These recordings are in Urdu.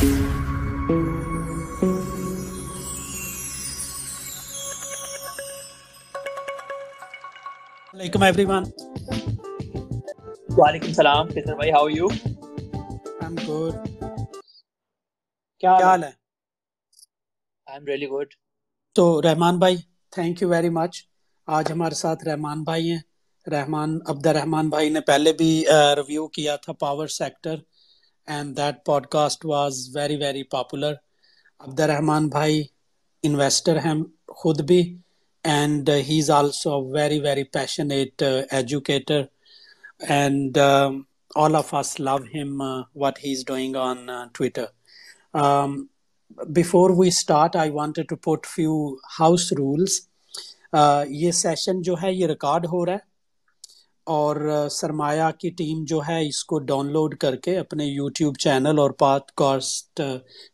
Welcome everyone. وعلیکم السلام فطر بھائی ہاؤ یو I'm good. کیا کیا حال ہے؟ آئی ایم ریئلی گڈ تو رحمان بھائی تھینک یو ویری مچ آج ہمارے ساتھ رحمان بھائی ہیں۔ رحمان عبد الرحمان بھائی نے پہلے بھی ریویو کیا تھا power sector and that pod cost was very very popular Abdur Rahman بھائی انویسٹر ہیں خود بھی and he is also very very passionate educator and um, all of us love him uh, what he's doing on uh, twitter. Um, before we start i wanted to put یہ سیشن جو ہے یہ ریکارڈ ہو رہا ہے اور سرمایہ کی ٹیم جو ہے اس کو ڈاؤن لوڈ کر کے اپنے یوٹیوب چینل اور پاڈ کاسٹ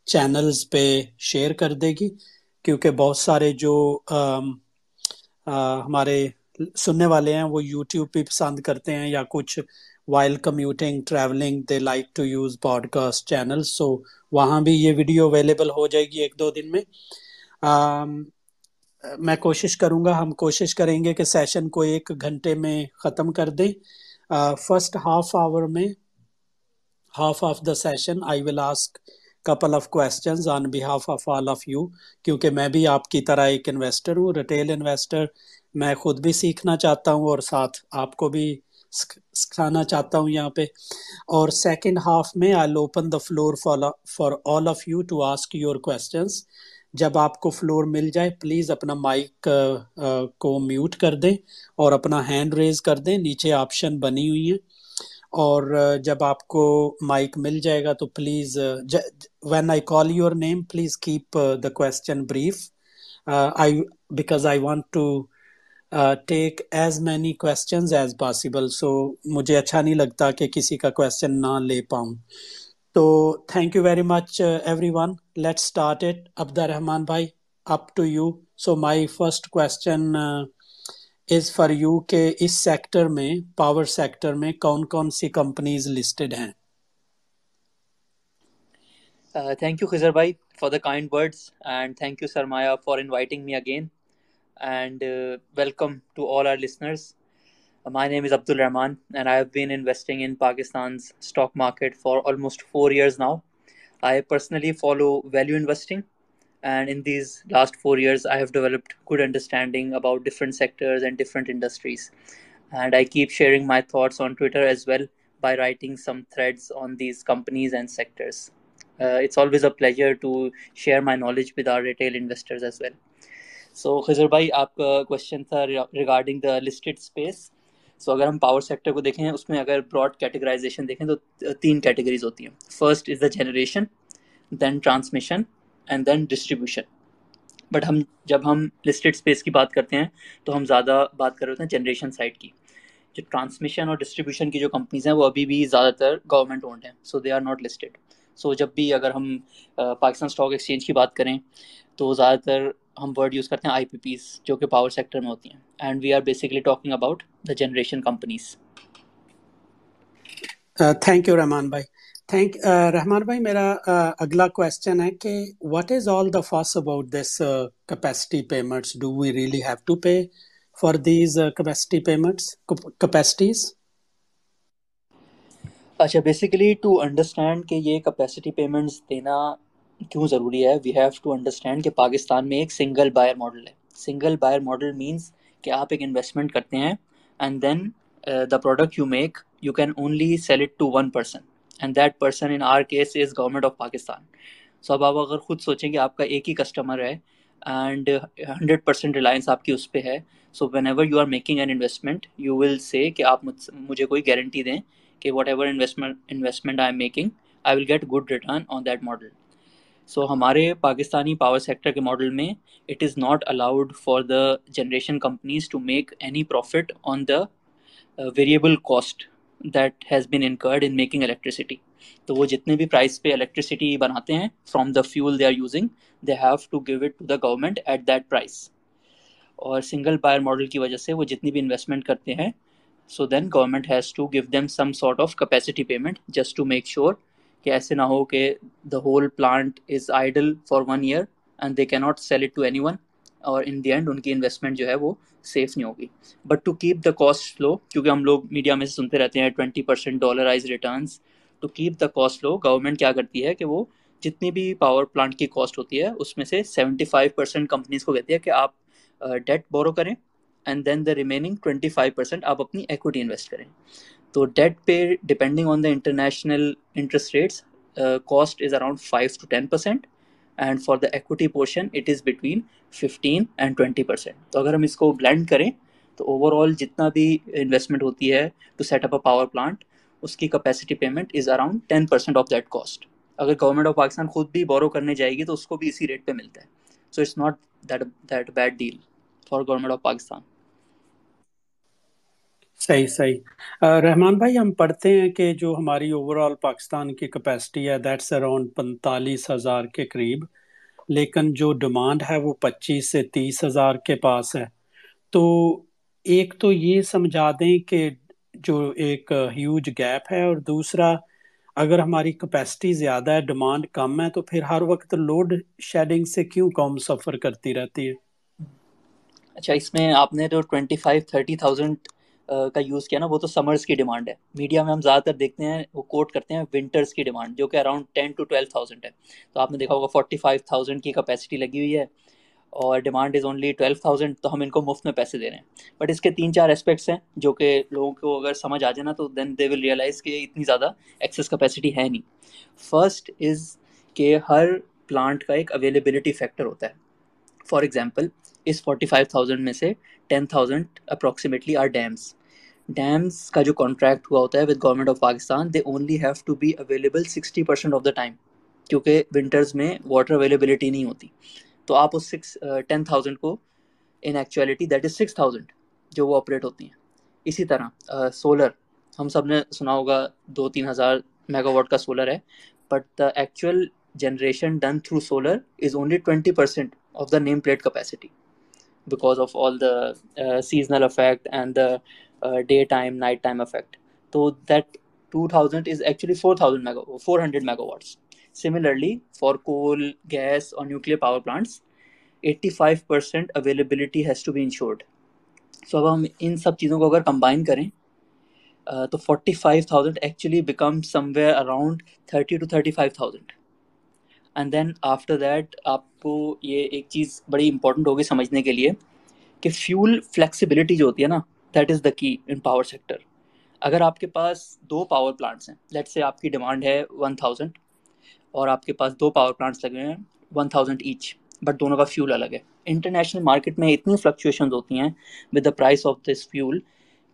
چینلز پہ شیئر کر دے گی کیونکہ بہت سارے جو um, آ، ہمارے سننے والے ہیں وہ یوٹیوب پہ پسند کرتے ہیں یا کچھ while commuting traveling they like to use podcast channel so وہاں بھی یہ ویڈیو اویلیبل ہو جائے گی ایک دو دن میں۔ آم، میں کوشش کروں گا، ہم کوشش کریں گے کہ سیشن کو ایک گھنٹے میں ختم کر دیں۔ فرسٹ ہاف آور میں half of the session I will ask couple of questions on behalf of all of you کیونکہ میں بھی آپ کی طرح ایک انویسٹر ہوں ریٹیل انویسٹر میں خود بھی سیکھنا چاہتا ہوں اور ساتھ آپ کو بھی سکھانا چاہتا ہوں یہاں پہ۔ اور سیکنڈ ہاف میں I open the floor for all of you to ask your questions جب آپ کو فلور مل جائے پلیز اپنا مائک کو میوٹ کر دیں اور اپنا ہینڈ ریز کر دیں، نیچے آپشن بنی ہوئی ہیں اور جب آپ کو مائک مل جائے گا تو please when I call your name please keep the question brief I because I want to take as many questions as possible so مجھے اچھا نہیں لگتا کہ کسی کا کوشچن نہ لے پاؤں۔ تو thank you very much everyone let start it Abdur Rahman بھائی up to you so my first question is for you کہ اس سیکٹر میں پاور سیکٹر میں کون کون سی کمپنیز لسٹڈ ہیں تھینک یو خزر بھائی for the kind words and thank you Sarmaya for inviting me again and welcome to all our listeners my name is Abdur Rahman and I have been investing in Pakistan stock market for almost four years now I personally follow value investing and in these last four years I have developed good understanding about different sectors and different industries and I keep sharing my thoughts on Twitter as well by writing some thread on these companies and sectors it's always a pleasure to share my knowledge with our retail investors as well so Khizar بھائی آپ کا کوشچن تھا regarding the listed space so اگر ہم پاور سیکٹر کو دیکھیں، اس میں اگر براڈ کیٹیگرائزیشن دیکھیں تو تین کیٹیگریز ہوتی ہیں۔ First is the generation then transmission and then distribution but ہم، جب ہم لسٹڈ اسپیس کی بات کرتے ہیں، تو ہم زیادہ بات کر رہے ہوتے ہیں جنریشن سائڈ کی۔ جو ٹرانسمیشن اور ڈسٹریبیوشن کی جو کمپنیز ہیں، وہ ابھی بھی زیادہ تر گورنمنٹ اونڈ ہیں۔ So they are not listed so جب بھی اگر ہم پاکستان اسٹاک ایکسچینج کی بات کریں، تو زیادہ تر ہم ورڈ یوز کرتے ہیں آئی پی پیز جو کہ پاور سیکٹر میں ہوتی ہیں. And we are basically talking about the generation companies thank you Rahman بھائی تھینک رحمان بھائی میرا اگلا کوشچن ہے کہ what is all the fuss about this capacity payments do we really have to pay for these capacity payments capacities اچھا بیسیکلی ٹو انڈرسٹینڈ کہ یہ کیپیسٹی پیمنٹس دینا کیوں ضروری ہے؟ وی ہیو ٹو انڈرسٹینڈ کہ پاکستان میں ایک سنگل بائر ماڈل ہے۔ سنگل بائر ماڈل مینس کہ آپ ایک انویسٹمنٹ کرتے ہیں and then the product you make you can only sell it to one person and that person in our case is government of Pakistan so اب آپ اگر خود سوچیں کہ آپ کا ایک ہی کسٹمر ہے اینڈ ہنڈریڈ پرسینٹ ریلائنس آپ کی اس پہ ہے so whenever you are making an investment you will say کہ آپ مجھے کوئی گارنٹی دیں کہ whatever investment investment I am making I will get good return on that model so ہمارے پاکستانی پاور سیکٹر کے ماڈل میں it is not allowed for the generation companies to make any profit on the variable cost that has been incurred in making electricity تو وہ جتنے بھی پرائز پہ الیکٹریسٹی بناتے ہیں from the fuel they are using they have to give it to the government at that price اور سنگل بائر ماڈل کی وجہ سے وہ جتنی بھی انویسٹمنٹ کرتے ہیں so then government has to give them some sort of capacity payment just to make sure کہ ایسے نہ ہو کہ the whole plant is idle for one year and they کی not sell it to anyone اور ان دی اینڈ ان کی انویسٹمنٹ جو ہے وہ سیف نہیں ہوگی۔ But to keep the cost low کیونکہ ہم لوگ میڈیا میں سے سنتے رہتے ہیں twenty percent dollarized returns to keep the cost low government کیا کرتی ہے کہ وہ جتنی بھی پاور پلانٹ کی کاسٹ ہوتی ہے، اس میں سے سیونٹی فائیو پرسینٹ کمپنیز کو کہتی ہے کہ آپ uh, ڈیٹ بورو کریں and then the remaining twenty five percent آپ اپنی ایکوٹی انویسٹ کریں۔ تو debt pay depending on the international interest rates cost is around five to ten percent and for the equity portion it is between fifteen and twenty percent تو اگر ہم اس کو بلینڈ کریں تو اوور آل جتنا بھی انویسٹمنٹ ہوتی ہے to set up a power plant اس کی capacity payment is around ten percent of that cost اگر گورنمنٹ آف پاکستان خود بھی بورو کرنے جائے گی تو اس کو بھی اسی ریٹ پہ ملتا ہے. So it's not that that bad deal for government of Pakistan صحیح صحیح۔ رحمان بھائی، ہم پڑھتے ہیں کہ جو ہماری اوور آل پاکستان کی کیپیسٹی ہے دیٹس اراؤنڈ پینتالیس ہزار کے قریب۔ لیکن جو ڈیمانڈ ہے وہ پچیس سے تیس ہزار کے پاس ہے۔ تو ایک تو یہ سمجھا دیں کہ جو ایک ہیوج گیپ ہے اور دوسرا، اگر ہماری کیپیسٹی زیادہ ہے ڈیمانڈ کم ہے، تو پھر ہر وقت لوڈ شیڈنگ سے کیوں کم سفر کرتی رہتی ہے؟ اچھا اس میں آپ نے جو ٹوینٹی فائیو تھرٹی تھاؤزینڈ کا یوز کیا نا، وہ تو سمرس کی ڈیمانڈ ہے۔ میڈیا میں ہم زیادہ تر دیکھتے ہیں، وہ کوٹ کرتے ہیں ونٹرس کی ڈیمانڈ جو کہ around ten to twelve thousand ہے۔ تو آپ نے دیکھا ہوگا فورٹی فائیو تھاؤزینڈ کی کیپیسٹی لگی ہوئی ہے اور demand is only twelve thousand تو ہم ان کو مفت میں پیسے دے رہے ہیں۔ بٹ اس کے تین چار اسپیکٹس ہیں جو کہ لوگوں کو اگر سمجھ آ جائے نا، تو دین دے ول ریئلائز کہ اتنی زیادہ ایکسیس کیپیسٹی ہے نہیں۔ فرسٹ از کہ ہر پلانٹ کا ایک اویلیبلٹی فیکٹر ہوتا ہے۔ فار ایگزامپل اس فورٹی فائیو تھاؤزینڈ میں سے ten thousand approximately are dams dams کا جو کانٹریکٹ ہوا ہوتا ہے with government of Pakistan they only have to be available sixty percent of the time کیونکہ ونٹرز میں واٹر اویلیبلٹی نہیں ہوتی. تو آپ اس سکس ٹین تھاؤزینڈ کو in actuality that is six thousand جو وہ آپریٹ ہوتی ہیں. اسی طرح سولر ہم سب نے سنا ہوگا دو تین ہزار میگا واٹ کا سولر ہے but the actual generation done through solar is only twenty percent of the name plate capacity because of all the seasonal effect and the day time night time effect تو that two thousand is actually four thousand mega four hundred megawatts similarly for coal gas اور nuclear power plants eighty five percent availability has to be ensured so اب ہم ان سب چیزوں کو اگر کمبائن کریں تو forty five thousand actually become somewhere around thirty two thirty five thousand and then after that آپ کو یہ ایک چیز بڑی امپورٹنٹ ہوگی سمجھنے کے لیے کہ فیول فلیکسیبلٹی جو ہوتی ہے نا that is the key in power sector اگر آپ کے پاس دو پاور پلانٹس ہیں لیٹ سے آپ کی ڈیمانڈ ہے ون تھاؤزینڈ اور آپ کے پاس دو پاور پلانٹس لگے ہیں ون تھاؤزینڈ ایچ بٹ دونوں کا فیول الگ ہے. انٹرنیشنل مارکیٹ میں اتنی فلکچویشنز ہوتی ہیں with the price of this fuel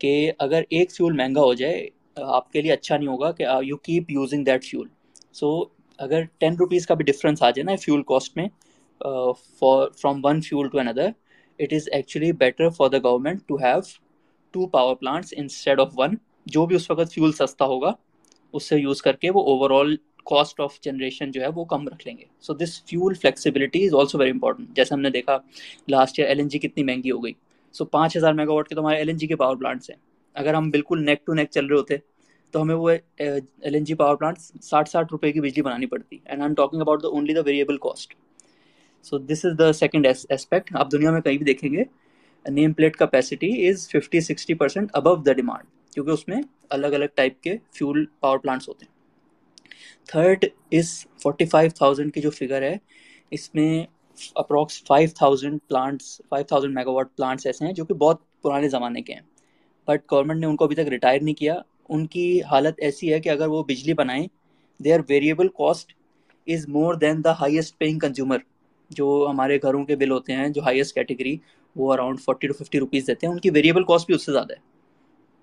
کہ اگر ایک فیول مہنگا ہو جائے، آپ کے لیے اچھا نہیں ہوگا کہ you keep using that fuel so اگر ٹین روپیز کا بھی ڈفرینس آ جائے نا فیول کاسٹ میں for from one fuel to another it is actually better for the government to have two power plants instead of one جو بھی اس وقت فیول سستا ہوگا، اس سے یوز کر کے وہ overall cost of generation جو ہے وہ کم رکھ لیں گے. So this fuel flexibility is also very important جیسے ہم نے دیکھا last year L N G کتنی مہنگی ہو گئی. سو پانچ ہزار میگا واٹ کے تو ہمارے ایل این جی کے پاور پلانٹس ہیں. اگر ہم بالکل نیک ٹو نیک چل رہے ہوتے تو ہمیں وہ L N G power plant ساٹھ ساٹھ روپئے کی بجلی بنانی پڑتی. And I'm talking about the only the variable cost so this is the second aspect آپ دنیا میں کہیں بھی دیکھیں گے name plate capacity is fifty sixty percent above the demand کیونکہ اس میں الگ الگ ٹائپ کے فیول پاور پلانٹس ہوتے ہیں. Third is forty five thousand کی جو فگر ہے، اس میں approx five thousand plants five thousand megawatt plants ایسے ہیں جو کہ بہت پرانے زمانے کے ہیں. بٹ گورنمنٹ نے ان کو ابھی تک ریٹائر نہیں کیا. ان کی حالت ایسی ہے کہ اگر وہ بجلی بنائیں they are variable cost is more than the highest paying consumer جو ہمارے گھروں کے بل ہوتے ہیں، جو ہائیسٹ کیٹیگری وہ around forty two fifty rupees دیتے ہیں. ان کی ویریبل کاسٹ بھی اس سے زیادہ ہے.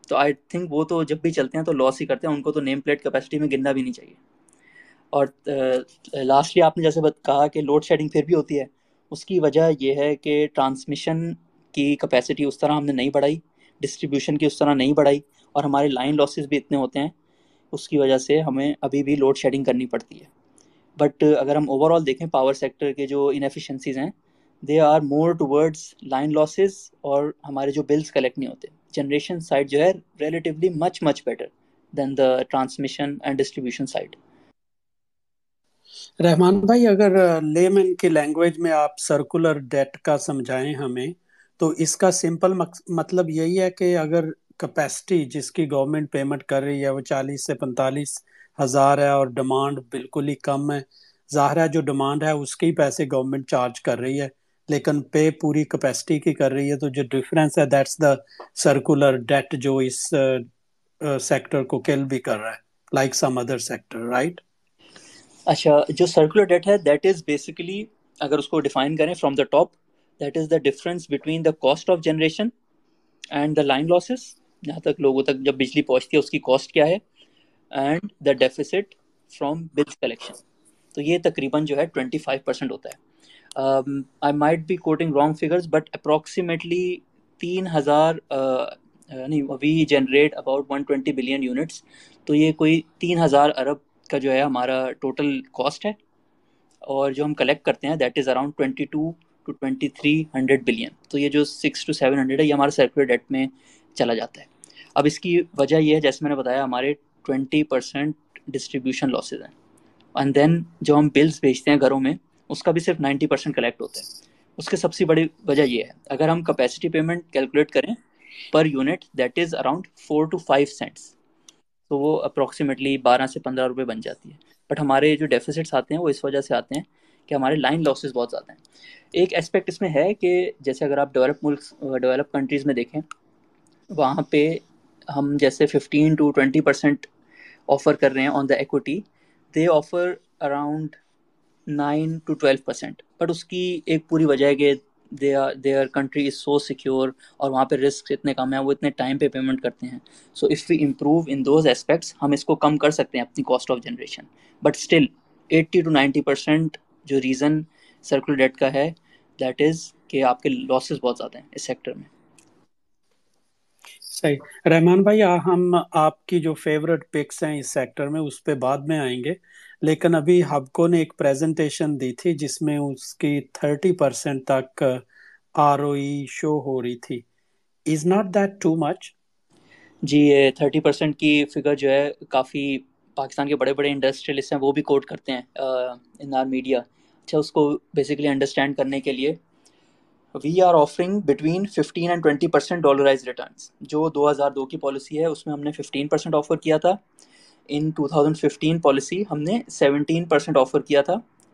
تو آئی تھنک وہ تو جب بھی چلتے ہیں تو لاس ہی کرتے ہیں. ان کو تو نیم پلیٹ کیپیسٹی میں گننا بھی نہیں چاہیے. اور لاسٹلی آپ نے جیسے کہا کہ لوڈ شیڈنگ پھر بھی ہوتی ہے. اس کی وجہ یہ ہے کہ ٹرانسمیشن کی کیپیسٹی اس طرح ہم نے نہیں بڑھائی. ڈسٹریبیوشن کی اس طرح نہیں بڑھائی. اور ہمارے لائن لاسز بھی اتنے ہوتے ہیں، اس کی وجہ سے ہمیں ابھی بھی لوڈ شیڈنگ کرنی پڑتی ہے۔ بٹ اگر ہم اوور آل دیکھیں پاور سیکٹر کے جو انیفیشنسیز ہیں they are more towards line losses اور ہمارے جو بلس کلیکٹ نہیں ہوتے۔ جنریشن سائڈ جو ہے relatively much much better than the transmission and distribution side Rahman بھائی، اگر لیمن کی لینگویج میں آپ سرکولر ڈیٹ کا سمجھائیں ہمیں، تو اس کا سمپل مطلب یہی ہے کہ اگر کیپیسٹی جس کی گورنمنٹ پیمنٹ کر رہی ہے وہ چالیس سے پینتالیس ہزار ہے اور ڈیمانڈ بالکل ہی کم ہے۔ ظاہر ہے جو ڈیمانڈ ہے اس کے پیسے گورنمنٹ چارج کر رہی ہے، لیکن پے پوری کیپیسٹی کی کر رہی ہے۔ تو جو ڈفرینس ہے دیٹس دا سرکولر ڈیٹ جو اس uh, سیکٹر کو کل بھی کر رہا ہے like some other sector right اچھا جو سرکولر ڈیٹ ہے دیٹ از بیسیکلی اگر اس کو ڈیفائن کریں from the top that is the difference between the cost of generation and the line losses جہاں تک لوگوں تک جب بجلی پہنچتی ہے، اس کی کاسٹ کیا ہے؟ And the deficit from bills collection تو یہ تقریباً جو ہے ٹوینٹی فائیو پرسینٹ ہوتا ہے۔ I might be quoting wrong figures but approximately تین ہزار یعنی we generate about one twenty billion units تو یہ کوئی تین ہزار ارب کا جو ہے ہمارا ٹوٹل کاسٹ ہے۔ اور جو ہم کلیکٹ کرتے ہیں that is around twenty two to twenty three hundred billion تو یہ جو سکس ٹو سیون ہنڈریڈ ہے، یہ ہمارے سرکولر ڈیٹ میں چلا جاتا ہے۔ اب اس کی وجہ یہ ہے، جیسے میں نے بتایا، ہمارے ٹوینٹی پرسینٹ ڈسٹریبیوشن لاسز ہیں۔ اینڈ دین جو ہم بلس بیچتے ہیں گھروں میں، اس کا بھی صرف نائنٹی پرسینٹ کلیکٹ ہوتا ہے۔ اس کی سب سے بڑی وجہ یہ ہے، اگر ہم کیپیسٹی پیمنٹ کیلکولیٹ کریں per unit that is around four to five cents تو وہ اپروکسیمیٹلی بارہ سے پندرہ روپے بن جاتی ہے۔ بٹ ہمارے جو ڈیفیسٹس آتے ہیں، وہ اس وجہ سے آتے ہیں کہ ہمارے لائن لاسز بہت زیادہ ہیں۔ ایک اسپیکٹ اس میں ہے کہ جیسے اگر آپ ڈیولپ ملک ڈیولپ کنٹریز میں دیکھیں وہاں پہ ہم جیسے fifteen to twenty percent offer کر رہے ہیں on the equity they offer around nine to twelve percent but اس کی ایک پوری وجہ ہے کہ they are their country is so secure اور وہاں پہ رسک اتنے کم ہیں، وہ اتنے ٹائم پہ پیمنٹ کرتے ہیں. So if we improve in those aspects ہم اس کو کم کر سکتے ہیں اپنی cost of generation but still eighty two ninety percent جو ریزن سرکل ڈیٹ کا ہے دیٹ از کہ آپ کے لاسز بہت زیادہ ہیں اس سیکٹر میں. صحیح۔ رحمان بھائی ہم آپ کی جو فیوریٹ پکس ہیں اس سیکٹر میں، اس پہ بعد میں آئیں گے۔ لیکن ابھی ہبکو نے ایک پریزنٹیشن دی تھی، جس میں اس کی تھرٹی پرسینٹ تک آر او ای شو ہو رہی تھی۔ Is not that too much G thirty percent کی فگر جو ہے، کافی پاکستان کے بڑے بڑے انڈسٹریلسٹ ہیں، وہ بھی کوٹ کرتے ہیں ان آر میڈیا اچھا اس کو بیسکلی انڈرسٹینڈ کرنے کے لیے۔ We are offering between fifteen and twenty percent dollarized returns جو دو ہزار دو کی پالیسی ہے، اس میں ہم نے ففٹین پرسینٹ آفر کیا تھا۔ In two thousand fifteen policy ہم نے سیونٹین پرسینٹ آفر کیا تھا۔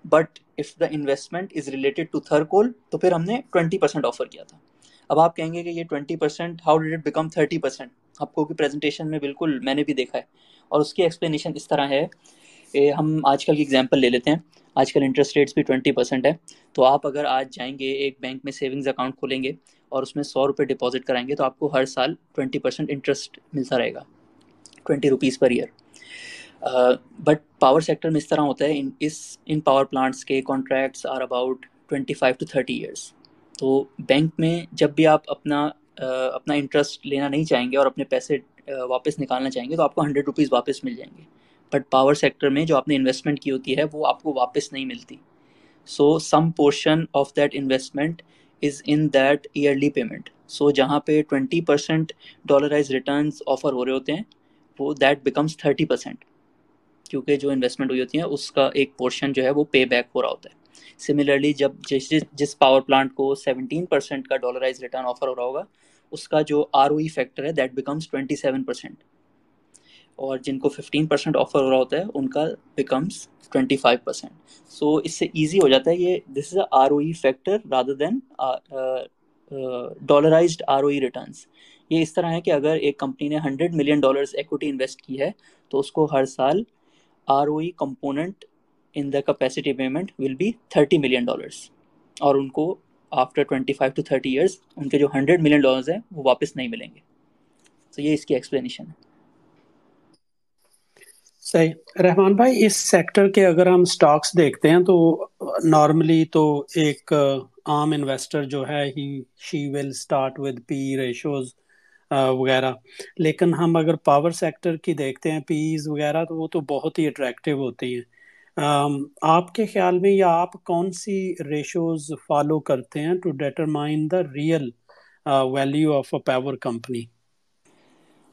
But if the investment is related to Thar coal تو پھر ہم نے ٹوینٹی پرسینٹ آفر کیا تھا۔ اب آپ کہیں گے کہ یہ twenty percent how did it become thirty percent آپ کو بھی پریزنٹیشن میں بالکل میں نے بھی دیکھا ہے۔ اور اس کی ایکسپلینیشن اس طرح ہے۔ کہ ہم آج کل کی ایگزامپل لے لیتے ہیں۔ آج کل انٹرسٹ ریٹس بھی ٹوینٹی پرسینٹ ہے۔ تو آپ اگر آج جائیں گے، ایک بینک میں سیونگز اکاؤنٹ کھولیں گے اور اس میں سو روپے ڈپازٹ کرائیں گے تو آپ کو ہر سال ٹوینٹی پرسینٹ انٹرسٹ ملتا رہے گا twenty rupees per year but power sector میں اس طرح ہوتا ہے، ان، اس، ان پاور پلانٹس کے contracts are about twenty five to thirty years تو بینک میں جب بھی آپ اپنا اپنا انٹرسٹ لینا نہیں چاہیں گے اور اپنے پیسے واپس نکالنا چاہیں گے تو آپ کو ہنڈریڈ روپیز واپس مل جائیں گے۔ بٹ پاور سیکٹر میں جو آپ نے انویسٹمنٹ کی ہوتی ہے، وہ آپ کو واپس نہیں ملتی۔ So some portion of that investment is in that early payment so جہاں پہ twenty percent dollarized returns offer ہو رہے ہوتے ہیں، وہ دیٹ بیکمس تھرٹی پرسینٹ کیونکہ جو انویسٹمنٹ ہوئی ہوتی ہیں، اس کا ایک پورشن جو ہے، وہ پے بیک ہو رہا ہوتا ہے۔ سملرلی جب جس جس پاور پلانٹ کو سیونٹین پرسینٹ کا ڈالرائز ریٹرن آفر ہو رہا ہوگا، اس کا جو آر او ای فیکٹر ہے that becomes twenty seven percent اور جن کو ففٹین پرسینٹ آفر ہو رہا ہوتا ہے، ان کا becomes twenty five percent so اس سے ایزی ہو جاتا ہے یہ this is a R O E factor rather than dollarized R O E returns یہ اس طرح ہے کہ اگر ایک کمپنی نے hundred million dollars equity invest کی ہے، تو اس کو ہر سال R O E component in the capacity payment will be thirty million dollars اور ان کو after twenty five to thirty years ان کے جو ہنڈریڈ ملین ڈالرز ہیں، وہ واپس نہیں ملیں گے. تو یہ اس کی ایکسپلینیشن ہے۔ صحیح۔ رحمان بھائی، اس سیکٹر کے اگر ہم سٹاکس دیکھتے ہیں تو نارملی تو ایک عام انویسٹر جو ہے، he she will start with P ratios وغیرہ۔ لیکن ہم اگر پاور سیکٹر کی دیکھتے ہیں پیز وغیرہ، تو وہ تو بہت ہی اٹریکٹیو ہوتی ہیں۔ آپ کے خیال میں یا آپ کون سی ریشوز فالو کرتے ہیں to determine the real value of a power company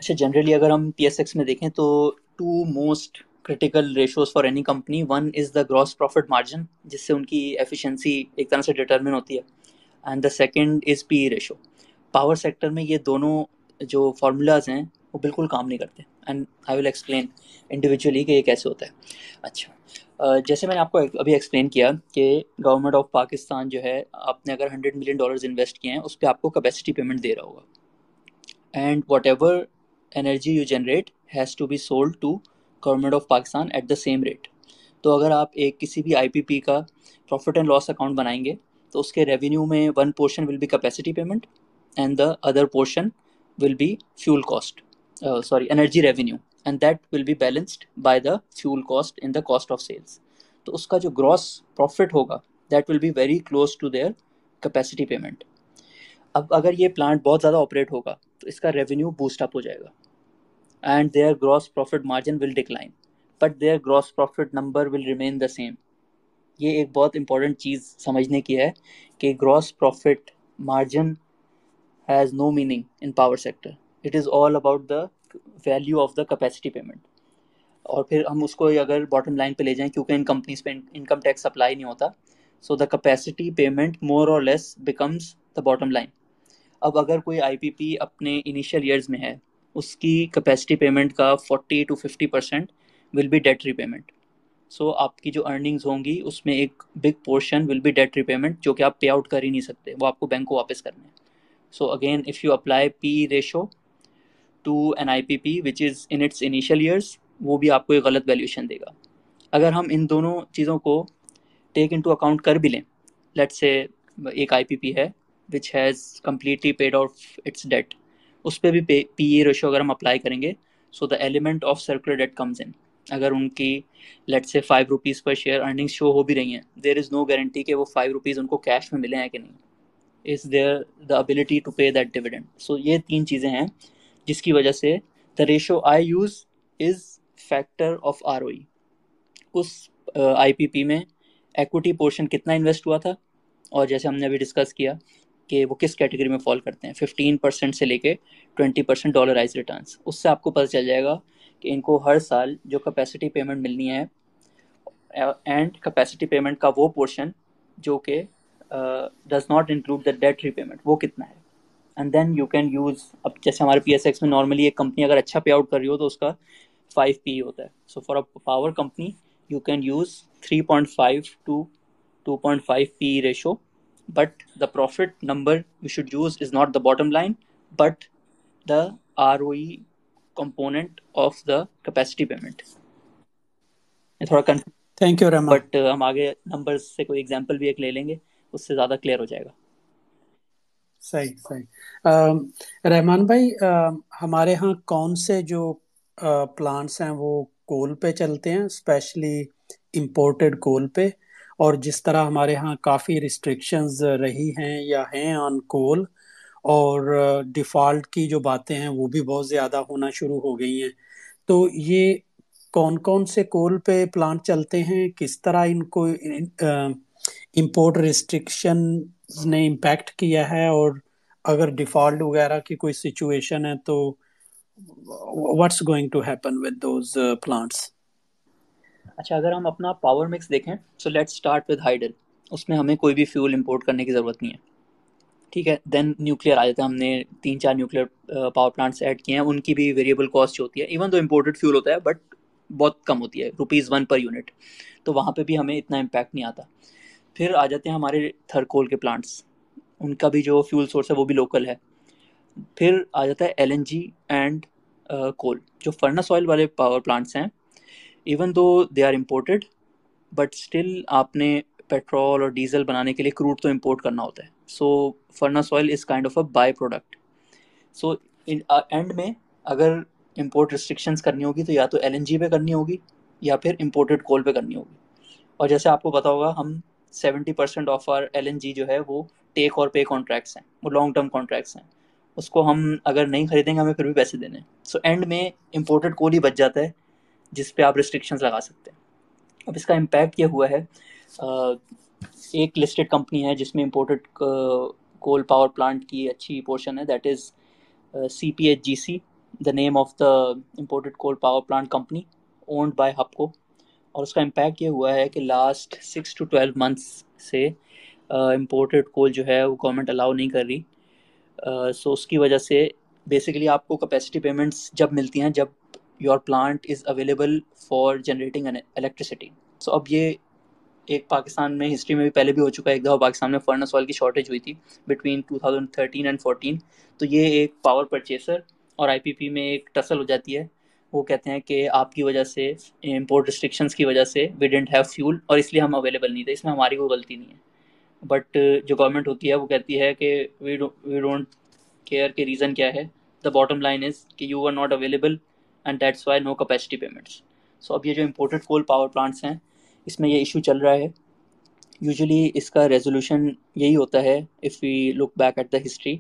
اچھا جنرلی اگر ہم پی ایس ایکس میں دیکھیں تو two most critical ratios for any company one is the gross profit margin جس سے ان کی ایفیشنسی ایک طرح سے ڈٹرمن ہوتی ہے. And the second is P ratio power sector میں یہ دونوں جو فارمولاز ہیں وہ بالکل کام نہیں کرتے. And I will explain individually کہ یہ کیسے ہوتا ہے. اچھا. جیسے میں نے آپ کو ابھی ایکسپلین کیا کہ گورنمنٹ آف پاکستان جو ہے، آپ نے اگر ہنڈریڈ ملین ڈالرز انویسٹ کیے ہیں، اس پہ آپ کو کیپیسٹی پیمنٹ دے رہا ہوگا. And whatever energy you generate has to be sold to government of Pakistan at the same rate تو اگر آپ ایک کسی بھی آئی پی پی کا پروفٹ اینڈ لاس اکاؤنٹ بنائیں گے، تو اس کے ریونیو میں one portion will be capacity payment and the other portion will be fuel cost sorry energy revenue and that will be balanced by the fuel cost in the cost of sales تو اس کا جو گراس پروفٹ ہوگا that will be very close to their capacity payment اب اگر یہ پلانٹ بہت زیادہ آپریٹ ہوگا، تو اس کا ریونیو بوسٹ اپ ہو جائے گا۔ And their gross profit margin will decline but their gross profit number will remain the same یہ ایک بہت امپورٹنٹ چیز سمجھنے کی ہے کہ gross profit margin has no meaning in power sector it is all about the value of the capacity payment اور پھر ہم اس کو اگر باٹم لائن پہ لے جائیں، کیونکہ ان کمپنیز پہ انکم ٹیکس اپلائی نہیں ہوتا so the capacity payment more or less becomes the bottom line اب اگر کوئی آئی پی پی اپنے انیشیل ایئرز میں ہے اس کی کیپیسٹی پیمنٹ کا forty two fifty percent will be debt repayment so آپ کی جو ارننگز ہوں گی، اس میں ایک big portion will be debt repayment جو کہ آپ پے آؤٹ کر ہی نہیں سکتے، وہ آپ کو بینک کو واپس کرنے ہیں۔ So again if you apply P ratio to an I P P which is in its initial years وہ بھی آپ کو ایک غلط ویلیوشن دے گا۔ اگر ہم ان دونوں چیزوں کو ٹیک ان ٹو اکاؤنٹ کر بھی لیں لیٹ سے ایک آئی پی پی ہے which has completely paid off its debt اس پہ بھی پی اے ریشو اگر ہم اپلائی کریں گے so the element of circular debt comes in اگر ان کی let's say five rupees per share earning show ہو بھی رہی ہیں دیر از نو گارنٹی کہ وہ فائیو روپیز ان کو کیش میں ملے ہیں کہ نہیں. Is there the ability to pay that dividend so یہ تین چیزیں ہیں جس کی وجہ سے the ratio I use is factor of R O E us I P P میں ایکوٹی پورشن کتنا انویسٹ ہوا تھا؟ اور جیسے ہم نے ابھی ڈسکس کیا کہ وہ کس کیٹیگری میں فال کرتے ہیں ففٹین پرسینٹ سے لے کے ٹوینٹی پرسینٹ ڈالرائز ریٹرنس اس سے آپ کو پتہ چل جائے گا کہ ان کو ہر سال جو کیپیسٹی پیمنٹ ملنی ہے اینڈ کیپیسٹی پیمنٹ کا وہ پورشن جو کہ does not include the debt repayment وہ کتنا ہے؟ And then you can use اب جیسے ہمارے پی ایس ایکس میں نارملی ایک کمپنی اگر اچھا پے آؤٹ کر رہی ہو تو اس کا فائیو پی ہوتا ہے۔ So for a power company you can use three point five to two point five P ratio but the profit number you should use is not the bottom line but the R O E component of the capacity payment تھوڑا تھینک یو بٹ ہم آگے نمبر سے کوئی ایگزامپل بھی ایک لے لیں گے اس سے زیادہ کلیئر ہو جائے گا۔ صحیح صحیح۔ رحمان بھائی ہمارے ہاں کون سے جو پلانٹس ہیں وہ کول پہ چلتے ہیں اسپیشلی امپورٹڈ کول پہ؟ اور جس طرح ہمارے ہاں کافی ریسٹرکشنز رہی ہیں یا ہیں آن کول اور ڈیفالٹ کی جو باتیں ہیں وہ بھی بہت زیادہ ہونا شروع ہو گئی ہیں۔ تو یہ کون کون سے کول پہ پلانٹ چلتے ہیں؟ کس طرح ان کو امپورٹ ریسٹرکشن نے امپیکٹ کیا ہے؟ اور اگر ڈیفالٹ وغیرہ کی کوئی سچویشن ہے تو what's going to happen with those plants اچھا اگر ہم اپنا پاور مکس دیکھیں so let start with hydel اس میں ہمیں کوئی بھی فیول امپورٹ کرنے کی ضرورت نہیں ہے۔ ٹھیک ہے دین نیوکلیئر آ جاتا ہے، ہم نے تین چار نیوکلیئر پاور پلانٹس ایڈ کیے ہیں، ان کی بھی ویریبل کاسٹ ہوتی ہے۔ ایون تو امپورٹڈ فیول ہوتا ہے بٹ بہت کم ہوتی ہے روپیز ون پر یونٹ تو وہاں پہ بھی ہمیں اتنا امپیکٹ نہیں آتا۔ پھر آ جاتے ہیں ہمارے تھرکول کے پلانٹس ان کا بھی جو فیول سورس ہے، وہ بھی لوکل ہے۔ پھر آ جاتا ہے L N G and coal جو فرنس آئل والے پاور پلانٹس ہیں even though they are imported but still آپ نے پیٹرول اور ڈیزل بنانے کے لیے کروڈ تو امپورٹ کرنا ہوتا ہے so furnace oil is kind of a byproduct so and میں اگر امپورٹ ریسٹرکشنس کرنی ہوگی تو یا تو ایل این جی پہ کرنی ہوگی یا پھر امپورٹڈ کول پہ کرنی ہوگی اور جیسے آپ کو پتا ہوگا ہم seventy percent of R L N G جو ہے وہ ٹیک اور پے کانٹریکٹس ہیں وہ لانگ ٹرم کانٹریکٹس ہیں اس کو ہم اگر نہیں خریدیں گے ہمیں پھر بھی پیسے دینے سو اینڈ میں امپورٹڈ کول ہی بچ جاتا ہے جس پہ آپ ریسٹرکشنز لگا سکتے ہیں۔ اب اس کا امپیکٹ یہ ہوا ہے ایک لسٹڈ کمپنی ہے جس میں امپورٹڈ کول پاور پلانٹ کی اچھی پورشن ہے that is C P H G C the name of the imported coal power plant company owned by Hubco اور اس کا امپیکٹ یہ ہوا ہے کہ last six to twelve months سے امپورٹڈ کول جو ہے وہ گورنمنٹ الاؤ نہیں کر رہی۔ سو اس کی وجہ سے بیسیکلی آپ کو کیپیسٹی پیمنٹس جب ملتی ہیں، جب your plant is available for generating electricity so اب یہ ایک پاکستان میں ہسٹری میں بھی پہلے بھی ہو چکا ہے. ایک دفعہ پاکستان میں فرنس آئل کی شارٹیج ہوئی تھی between two thousand thirteen and fourteen تو یہ ایک پاور پرچیسر اور آئی پی پی میں ایک ٹسل ہو جاتی ہے. وہ کہتے ہیں کہ آپ کی وجہ سے امپورٹ ریسٹرکشنس کی وجہ سے وی ڈنٹ ہیو فیول اور اس لیے ہم اویلیبل نہیں تھے. اس میں ہماری کوئی غلطی نہیں ہے. بٹ جو گورنمنٹ ہوتی ہے وہ کہتی ہے کہ وی وی ڈونٹ کیئر کے ریزن کیا ہے. دا باٹم لائن از کہ you are not available and that's why no capacity payments so اب یہ جو امپورٹڈ کول پاور پلانٹس ہیں، اس میں یہ ایشو چل رہا ہے. یوزلی اس کا ریزولوشن یہی ہوتا ہے if we look back at the history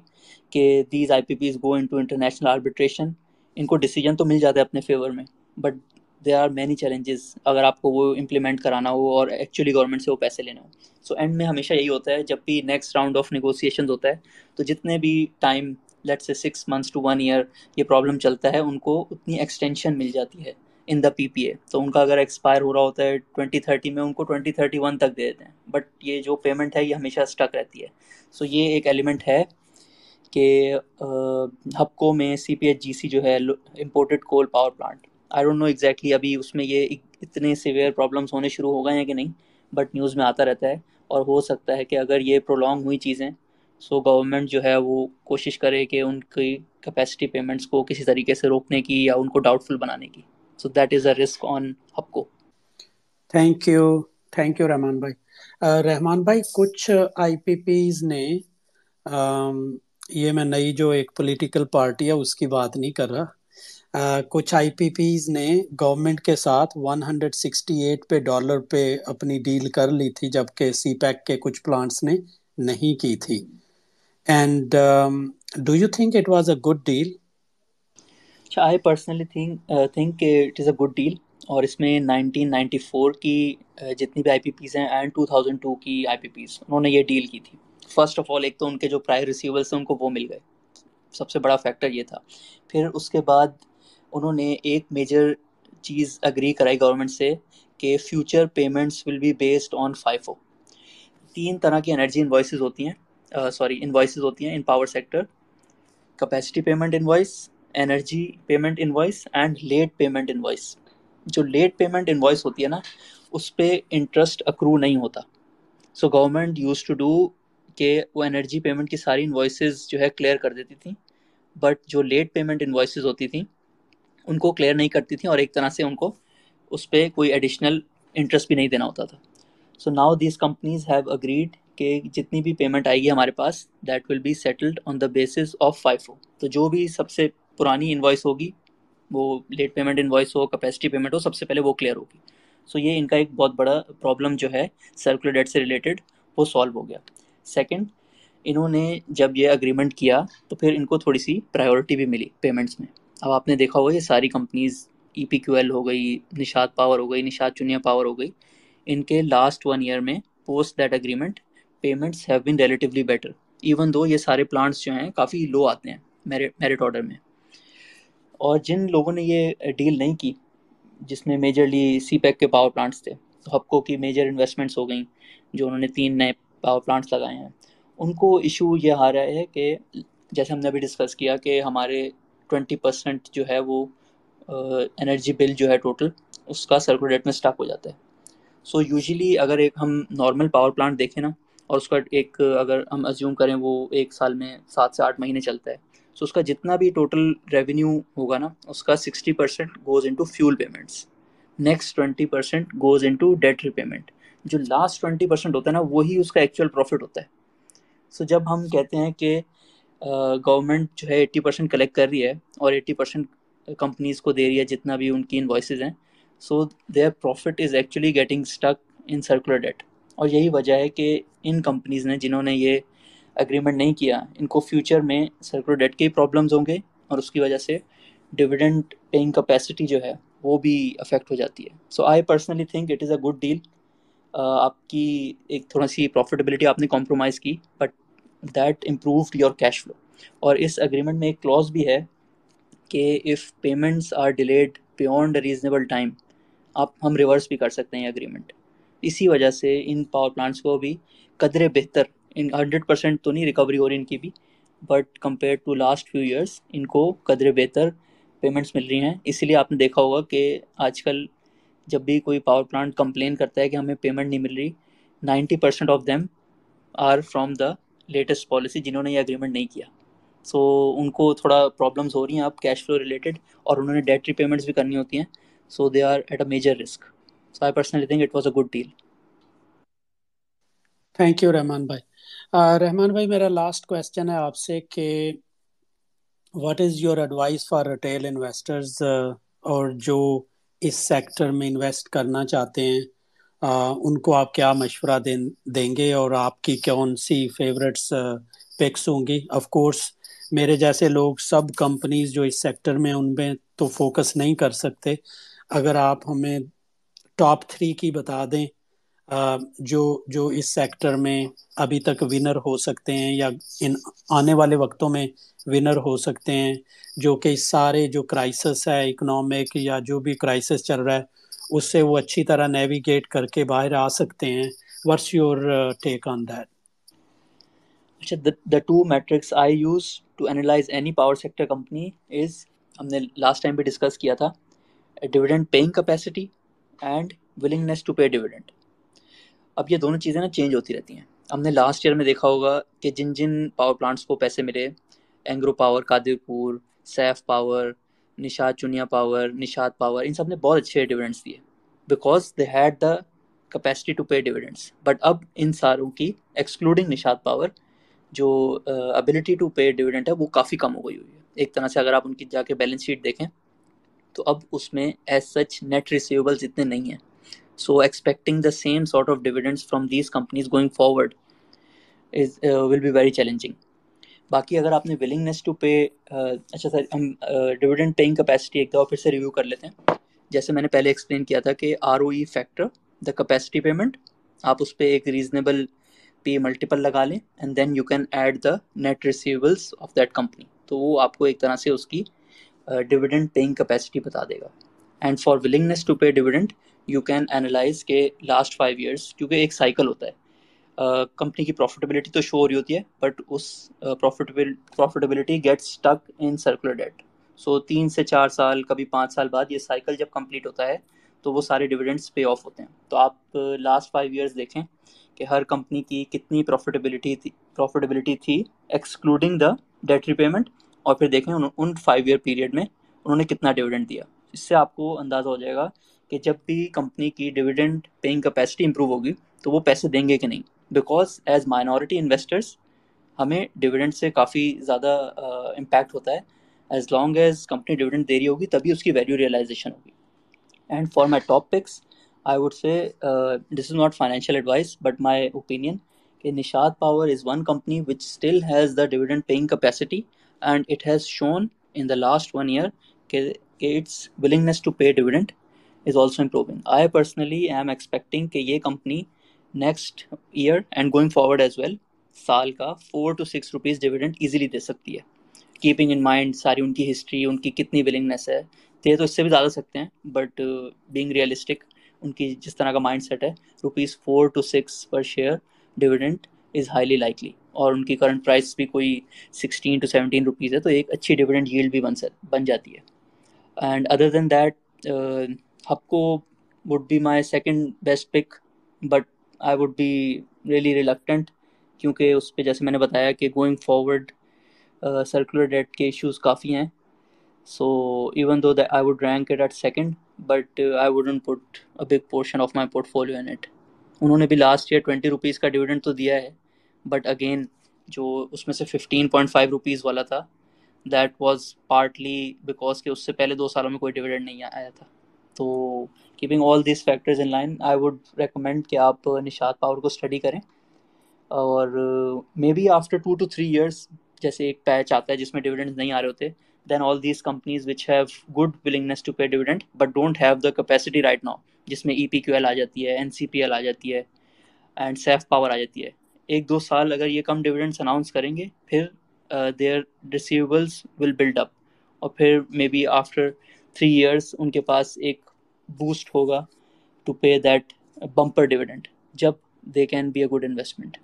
کہ these I P Ps go into international arbitration ان کو ڈیسیجن تو مل جاتا ہے اپنے فیور میں but they are many challenges اگر آپ کو وہ امپلیمنٹ کرانا ہو اور ایکچولی گورنمنٹ سے وہ پیسے لینا ہو سو اینڈ میں ہمیشہ یہی ہوتا ہے، جب بھی نیکسٹ راؤنڈ آف نیگوسیشن ہوتا ہے، تو جتنے بھی ٹائم لیٹ سے six months to one year یہ پرابلم چلتا ہے، ان کو اتنی ایکسٹینشن مل جاتی ہے ان دا پی پی اے تو ان کا اگر ایکسپائر ہو رہا ہوتا ہے ٹوئنٹی تھرٹی میں، ان کو ٹوئنٹی تھرٹی ون تک دے دیتے ہیں۔ بٹ یہ جو پیمنٹ ہے، یہ ہمیشہ اسٹک رہتی ہے۔ سو یہ ایک ایلیمنٹ ہے کہ ہپکو میں سی پی ایچ جی سی جو ہے imported coal power plant I don't know exactly ابھی اس میں یہ اتنے سیویئر پرابلمس ہونے شروع ہو گئے ہیں کہ نہیں بٹ نیوز میں آتا رہتا ہے۔ اور ہو سکتا ہے کہ اگر یہ پرولونگ ہوئی چیزیں سو گورنمنٹ جو ہے وہ کوشش کرے کہ ان کی کیپیسٹی پیمنٹس کو کسی طریقے سے روکنے کی یا ان کو ڈاؤٹ فل بنانے کی so that is a risk on Hubco thank you thank you Rahman بھائی رحمان بھائی کچھ آئی پی پیز نے یہ میں نئی جو ایک پولیٹیکل پارٹی ہے اس کی بات نہیں کر رہا کچھ آئی پی پیز نے گورنمنٹ کے ساتھ ون ہنڈریڈ سکسٹی ایٹ پہ ڈالر پہ اپنی ڈیل کر لی تھی جبکہ سی پیک کے کچھ پلانٹس نے نہیں کی تھی and do you think it was a good deal اچھا آئی پرسنلی تھنک تھنک کہ it is a good deal اور اس میں نائنٹین نائنٹی فور کی uh, جتنی بھی آئی پی پیز ہیں اینڈ ٹو تھاؤزنڈ ٹو کی آئی پی پیز انہوں نے یہ ڈیل کی تھی۔ فرسٹ آف آل ایک تو ان کے جو پرائر ریسیورس تھے ان کو وہ مل گئے۔ سب سے بڑا فیکٹر یہ تھا۔ پھر اس کے بعد انہوں نے ایک میجر چیز اگری کرائی گورنمنٹ سے کہ future payments will be based on five تین طرح کی انرجی انوائسز ہوتی ہیں۔ سوری انوائسز ہوتی ہیں in power sector capacity payment invoice energy payment invoice and late payment invoice جو لیٹ پیمنٹ انوائس ہوتی ہے نا، اس پہ انٹرسٹ اکرو نہیں ہوتا۔ So government use to do کہ وہ انرجی پیمنٹ کی ساری انوائسز جو ہے کلیئر کر دیتی تھیں۔ بٹ جو لیٹ پیمنٹ انوائسز ہوتی تھیں، ان کو کلیئر نہیں کرتی تھیں اور ایک طرح سے ان کو اس پہ کوئی ایڈیشنل انٹرسٹ بھی نہیں دینا ہوتا تھا۔ So now these companies have agreed کہ جتنی بھی پیمنٹ آئے گی ہمارے پاس that will be settled on the basis of five تو جو بھی سب سے پرانی انوائس ہوگی، وہ لیٹ پیمنٹ انوائس ہو کیپیسٹی پیمنٹ ہو، سب سے پہلے وہ کلیئر ہوگی. سو یہ ان کا ایک بہت بڑا پرابلم جو ہے سرکولر ڈیٹ سے ریلیٹڈ وہ سالو ہو گیا. سیکنڈ انہوں نے جب یہ اگریمنٹ کیا، تو پھر ان کو تھوڑی سی پرائیورٹی بھی ملی پیمنٹس میں. اب آپ نے دیکھا ہوگا یہ ساری companies E P Q L ہو گئی نشاد پاور ہو گئی نشاد چنیا پاور ہو گئی. ان کے لاسٹ ون ایئر میں post that agreement payments have been relatively better even though یہ سارے پلانٹس جو ہیں کافی لو آتے ہیں میرٹ آرڈر میں۔ اور جن لوگوں نے یہ ڈیل نہیں کی، جس میں میجرلی سی پیک کے پاور پلانٹس تھے، تو ہپکو کی میجر انویسٹمنٹس ہو گئیں، جو انہوں نے تین نئے پاور پلانٹس لگائے ہیں۔ ان کو ایشو یہ آ رہا ہے کہ جیسے ہم نے ابھی ڈسکس کیا کہ ہمارے ٹوینٹی پرسینٹ جو ہے وہ انرجی بل جو ہے ٹوٹل اس کا سرکولیٹ میں اسٹاک ہو جاتا ہے۔ سو یوزلی اگر ایک ہم نارمل پاور پلانٹ دیکھیں نا اور اس کا ایک، اگر ہم ازیوم کریں وہ ایک سال میں سات سے آٹھ مہینے چلتا ہے۔ سو اس کا جتنا بھی ٹوٹل ریونیو ہوگا نا، اس کا sixty percent goes into fuel payments next twenty percent goes into debt repayment جو لاسٹ ٹوینٹی پرسینٹ ہوتا ہے نا، وہی اس کا ایکچوئل پروفٹ ہوتا ہے۔ سو جب ہم کہتے ہیں کہ گورنمنٹ جو ہے ایٹی پرسینٹ کلیکٹ کر رہی ہے اور ایٹی پرسینٹ کمپنیز کو دے رہی ہے جتنا بھی ان کی انوائسز ہیں so their profit is actually getting stuck in circular debt اور یہی وجہ ہے کہ ان کمپنیز نے جنہوں نے یہ اگریمنٹ نہیں کیا، ان کو فیوچر میں سرکولر ڈیٹ کے پرابلمز ہوں گے اور اس کی وجہ سے ڈویڈنٹ پیئنگ کیپیسٹی جو ہے وہ بھی افیکٹ ہو جاتی ہے۔ So I personally think it is a good deal آپ کی ایک تھوڑا سی پروفیٹیبلٹی آپ نے کمپرومائز کی but that improved your cash flow اور اس اگریمنٹ میں ایک کلاس بھی ہے کہ if payments are delayed beyond reasonable time آپ ہم ریورس بھی کر سکتے ہیں اگریمنٹ اسی وجہ سے ان پاور پلانٹس کو بھی قدرے بہتر، ان ہنڈریڈ پرسینٹ تو نہیں ریکوری ہو رہی ان کی بھی but compare to last few years ان کو قدرے بہتر پیمنٹس مل رہی ہیں۔ اسی لیے آپ نے دیکھا ہوگا کہ آج کل جب بھی کوئی پاور پلانٹ کمپلین کرتا ہے کہ ہمیں پیمنٹ نہیں مل رہی ninety percent of them are from the latest policy جنہوں نے یہ اگریمنٹ نہیں کیا۔ سو ان کو تھوڑا پرابلمس ہو رہی ہیں، اب کیش فلو ریلیٹڈ اور انہوں نے ڈیٹ ری پیمنٹس بھی کرنی ہوتی ہیں۔ So they are at a major risk so I personally think it was a good deal thank you Rahman بھائی رحمان بھائی میرا لاسٹ کوشچن ہے آپ سے کہ what is your advise for retail investors اور جو اس سیکٹر میں انویسٹ کرنا چاہتے ہیں ان کو آپ کیا مشورہ دیں گے اور آپ کی کون سی فیوریٹس پکس ہوں گی آف کورس میرے جیسے لوگ سب کمپنیز جو اس سیکٹر میں ان میں تو فوکس نہیں کر سکتے اگر آپ ہمیں ٹاپ تھری کی بتا دیں جو جو اس سیکٹر میں ابھی تک ونر ہو سکتے ہیں یا ان آنے والے وقتوں میں ونر ہو سکتے ہیں، جو کہ سارے جو کرائسس ہے اکنامک یا جو بھی کرائسس چل رہا ہے، اس سے وہ اچھی طرح نیویگیٹ کر کے باہر آ سکتے ہیں۔ What's your take on that اچھا the two metrics I use to analyse any power sector company is ہم نے لاسٹ ٹائم بھی ڈسکس کیا تھا dividend paying capacity and willingness to pay dividend اب یہ دونوں چیزیں نا چینج ہوتی رہتی ہیں۔ ہم نے لاسٹ ایئر میں دیکھا ہوگا کہ جن جن پاور پلانٹس کو پیسے ملے Engro power Qadirpur Saif power Nishat Chunian power Nishat power ان سب نے بہت اچھے ڈویڈنٹس دیے۔ Because they had the capacity to pay dividends but اب ان ساروں کی ایکسکلوڈنگ نشاد پاور جو ابلٹی ٹو پے ڈویڈنٹ ہے، وہ کافی کم ہو گئی ہوئی ہے۔ ایک طرح سے اگر آپ ان کی جا کے بیلنس شیٹ دیکھیں تو اب اس میں ایز سچ نیٹ ریسیویبلس اتنے نہیں ہیں۔ So expecting the same sort of dividends from these companies going forward is will be very challenging باقی اگر آپ نے ولنگنیس ٹو پے اچھا سر، ہم ڈویڈنٹ پیئنگ کیپیسٹی ایک دفعہ پھر سے ریویو کر لیتے ہیں۔ جیسے میں نے پہلے ایکسپلین کیا تھا کہ R O E factor the capacity payment آپ اس پہ ایک ریزنیبل پی ملٹیپل لگا لیں and then you can add the net receivables of that company تو وہ آپ کو ایک طرح سے اس کی ڈویڈنٹ پیئنگ کیپیسٹی بتا دے گا. And for willingness to pay dividend you can analyse کے لاسٹ فائیو ایئرس کیونکہ ایک سائیکل ہوتا ہے. Uh, کمپنی کی پروفیٹیبلٹی تو شو ہو رہی ہوتی ہے but us profitability get stuck in circular debt so تین سے چار سال، کبھی پانچ سال بعد یہ سائیکل جب کمپلیٹ ہوتا ہے، تو وہ سارے ڈویڈنٹس پے آف ہوتے ہیں. تو آپ لاسٹ فائیو ایئرس دیکھیں کہ ہر کمپنی کی کتنی پروفیٹیبلٹی تھی پروفیٹیبلٹی تھی excluding the debt repayment اور پھر دیکھیں ان فائیو ایئر پیریڈ میں انہوں نے کتنا ڈویڈنٹ دیا۔ اس سے آپ کو اندازہ ہو جائے گا کہ جب بھی کمپنی کی ڈویڈنٹ پیئنگ کیپیسٹی امپروو ہوگی تو وہ پیسے دیں گے کہ نہیں۔ بیکاز ایز مائنورٹی انویسٹرس ہمیں ڈویڈنٹ سے کافی زیادہ امپیکٹ ہوتا ہے۔ As long as company dividend دے رہی ہوگی تبھی اس کی ویلیو ریئلائزیشن ہوگی۔ And for my top picks I would say this is not financial advice but my opinion کہ Nishat power is one company which still has the dividend paying capacity and it has shown in the last one year کہ its willingness to pay dividend is also improving I personally I am expecting کہ یہ company next year and going forward as well سال کا four to six rupees dividend easily دے سکتی ہے کیپنگ ان مائنڈ ساری ان کی ہسٹری ان کی کتنی ولنگنیس ہے دے تو اس سے بھی زیادہ سکتے ہیں بٹ بینگ ریئلسٹک ان کی جس طرح کا مائنڈ سیٹ ہے rupees four to six per share dividend is highly likely اور ان کی کرنٹ پرائز بھی کوئی سکسٹین ٹو سیونٹین روپیز ہے، تو ایک اچھی ڈویڈنٹ ییلڈ بھی بن سک، بن جاتی ہے۔ And other than that Hubco would be my second best pick but I would be really reluctant کیونکہ اس پہ جیسے میں نے بتایا کہ گوئنگ فارورڈ سرکولر ڈیٹ کے ایشوز کافی ہیں۔ So even though I would rank it at second but I wouldn't put a big portion of my portfolio in it انہوں نے بھی لاسٹ ایئر ٹوینٹی روپیز کا ڈویڈنٹ تو دیا ہے۔ بٹ اگین جو اس میں سے ففٹین پوائنٹ فائیو روپیز والا تھا دیٹ واز پارٹلی بیکاز کہ اس سے پہلے دو سالوں میں کوئی ڈویڈنٹ نہیں آیا تھا. تو keeping all these factors in line I would recommend کہ آپ نشاد پاور کو اسٹڈی کریں. اور maybe after two two three years جیسے ایک پیچ آتا ہے جس میں ڈویڈنڈ نہیں آ رہے ہوتے then all these companies which have good willingness to pay dividend but don't have the capacity right now جس میں ای پی کیو ایل آ جاتی ہے این سی پی ایل آ جاتی ہے اینڈ سیف پاور آ جاتی ہے. ایک دو سال اگر یہ کم ڈویڈنٹس اناؤنس کریں گے، پھر their receivables will build up اور پھر may be after three years ان کے پاس ایک بوسٹ ہوگا to pay that bumper dividend جب they can be a good investment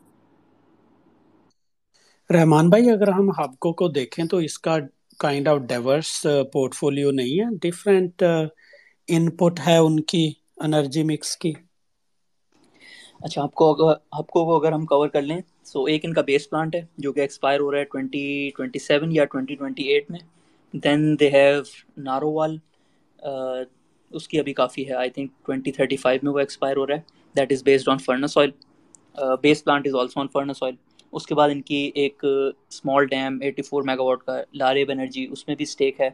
Rahman بھائی، اگر ہم ہبکو کو دیکھیں تو اس کا kind of diverse portfolio نہیں ہے ڈفرینٹ ان پٹ ہے ان کی انرجی مکس کی. اچھا آپ کو اگر آپ کو اگر ہم کور کر لیں سو ایک ان کا بیس پلانٹ ہے، جو کہ ایکسپائر ہو رہا ہے ٹوینٹی ٹوینٹی سیون یا ٹوینٹی ٹوینٹی ایٹ میں دین دے ہیو نارووال اس کی ابھی کافی ہے I think twenty thirty five میں وہ ایکسپائر ہو رہا ہے. That is based on furnace oil base plant is also on furnace oil اس کے بعد ان کی ایک small dam eighty four mega watt کا لاریب انرجی اس میں بھی اسٹیک ہے.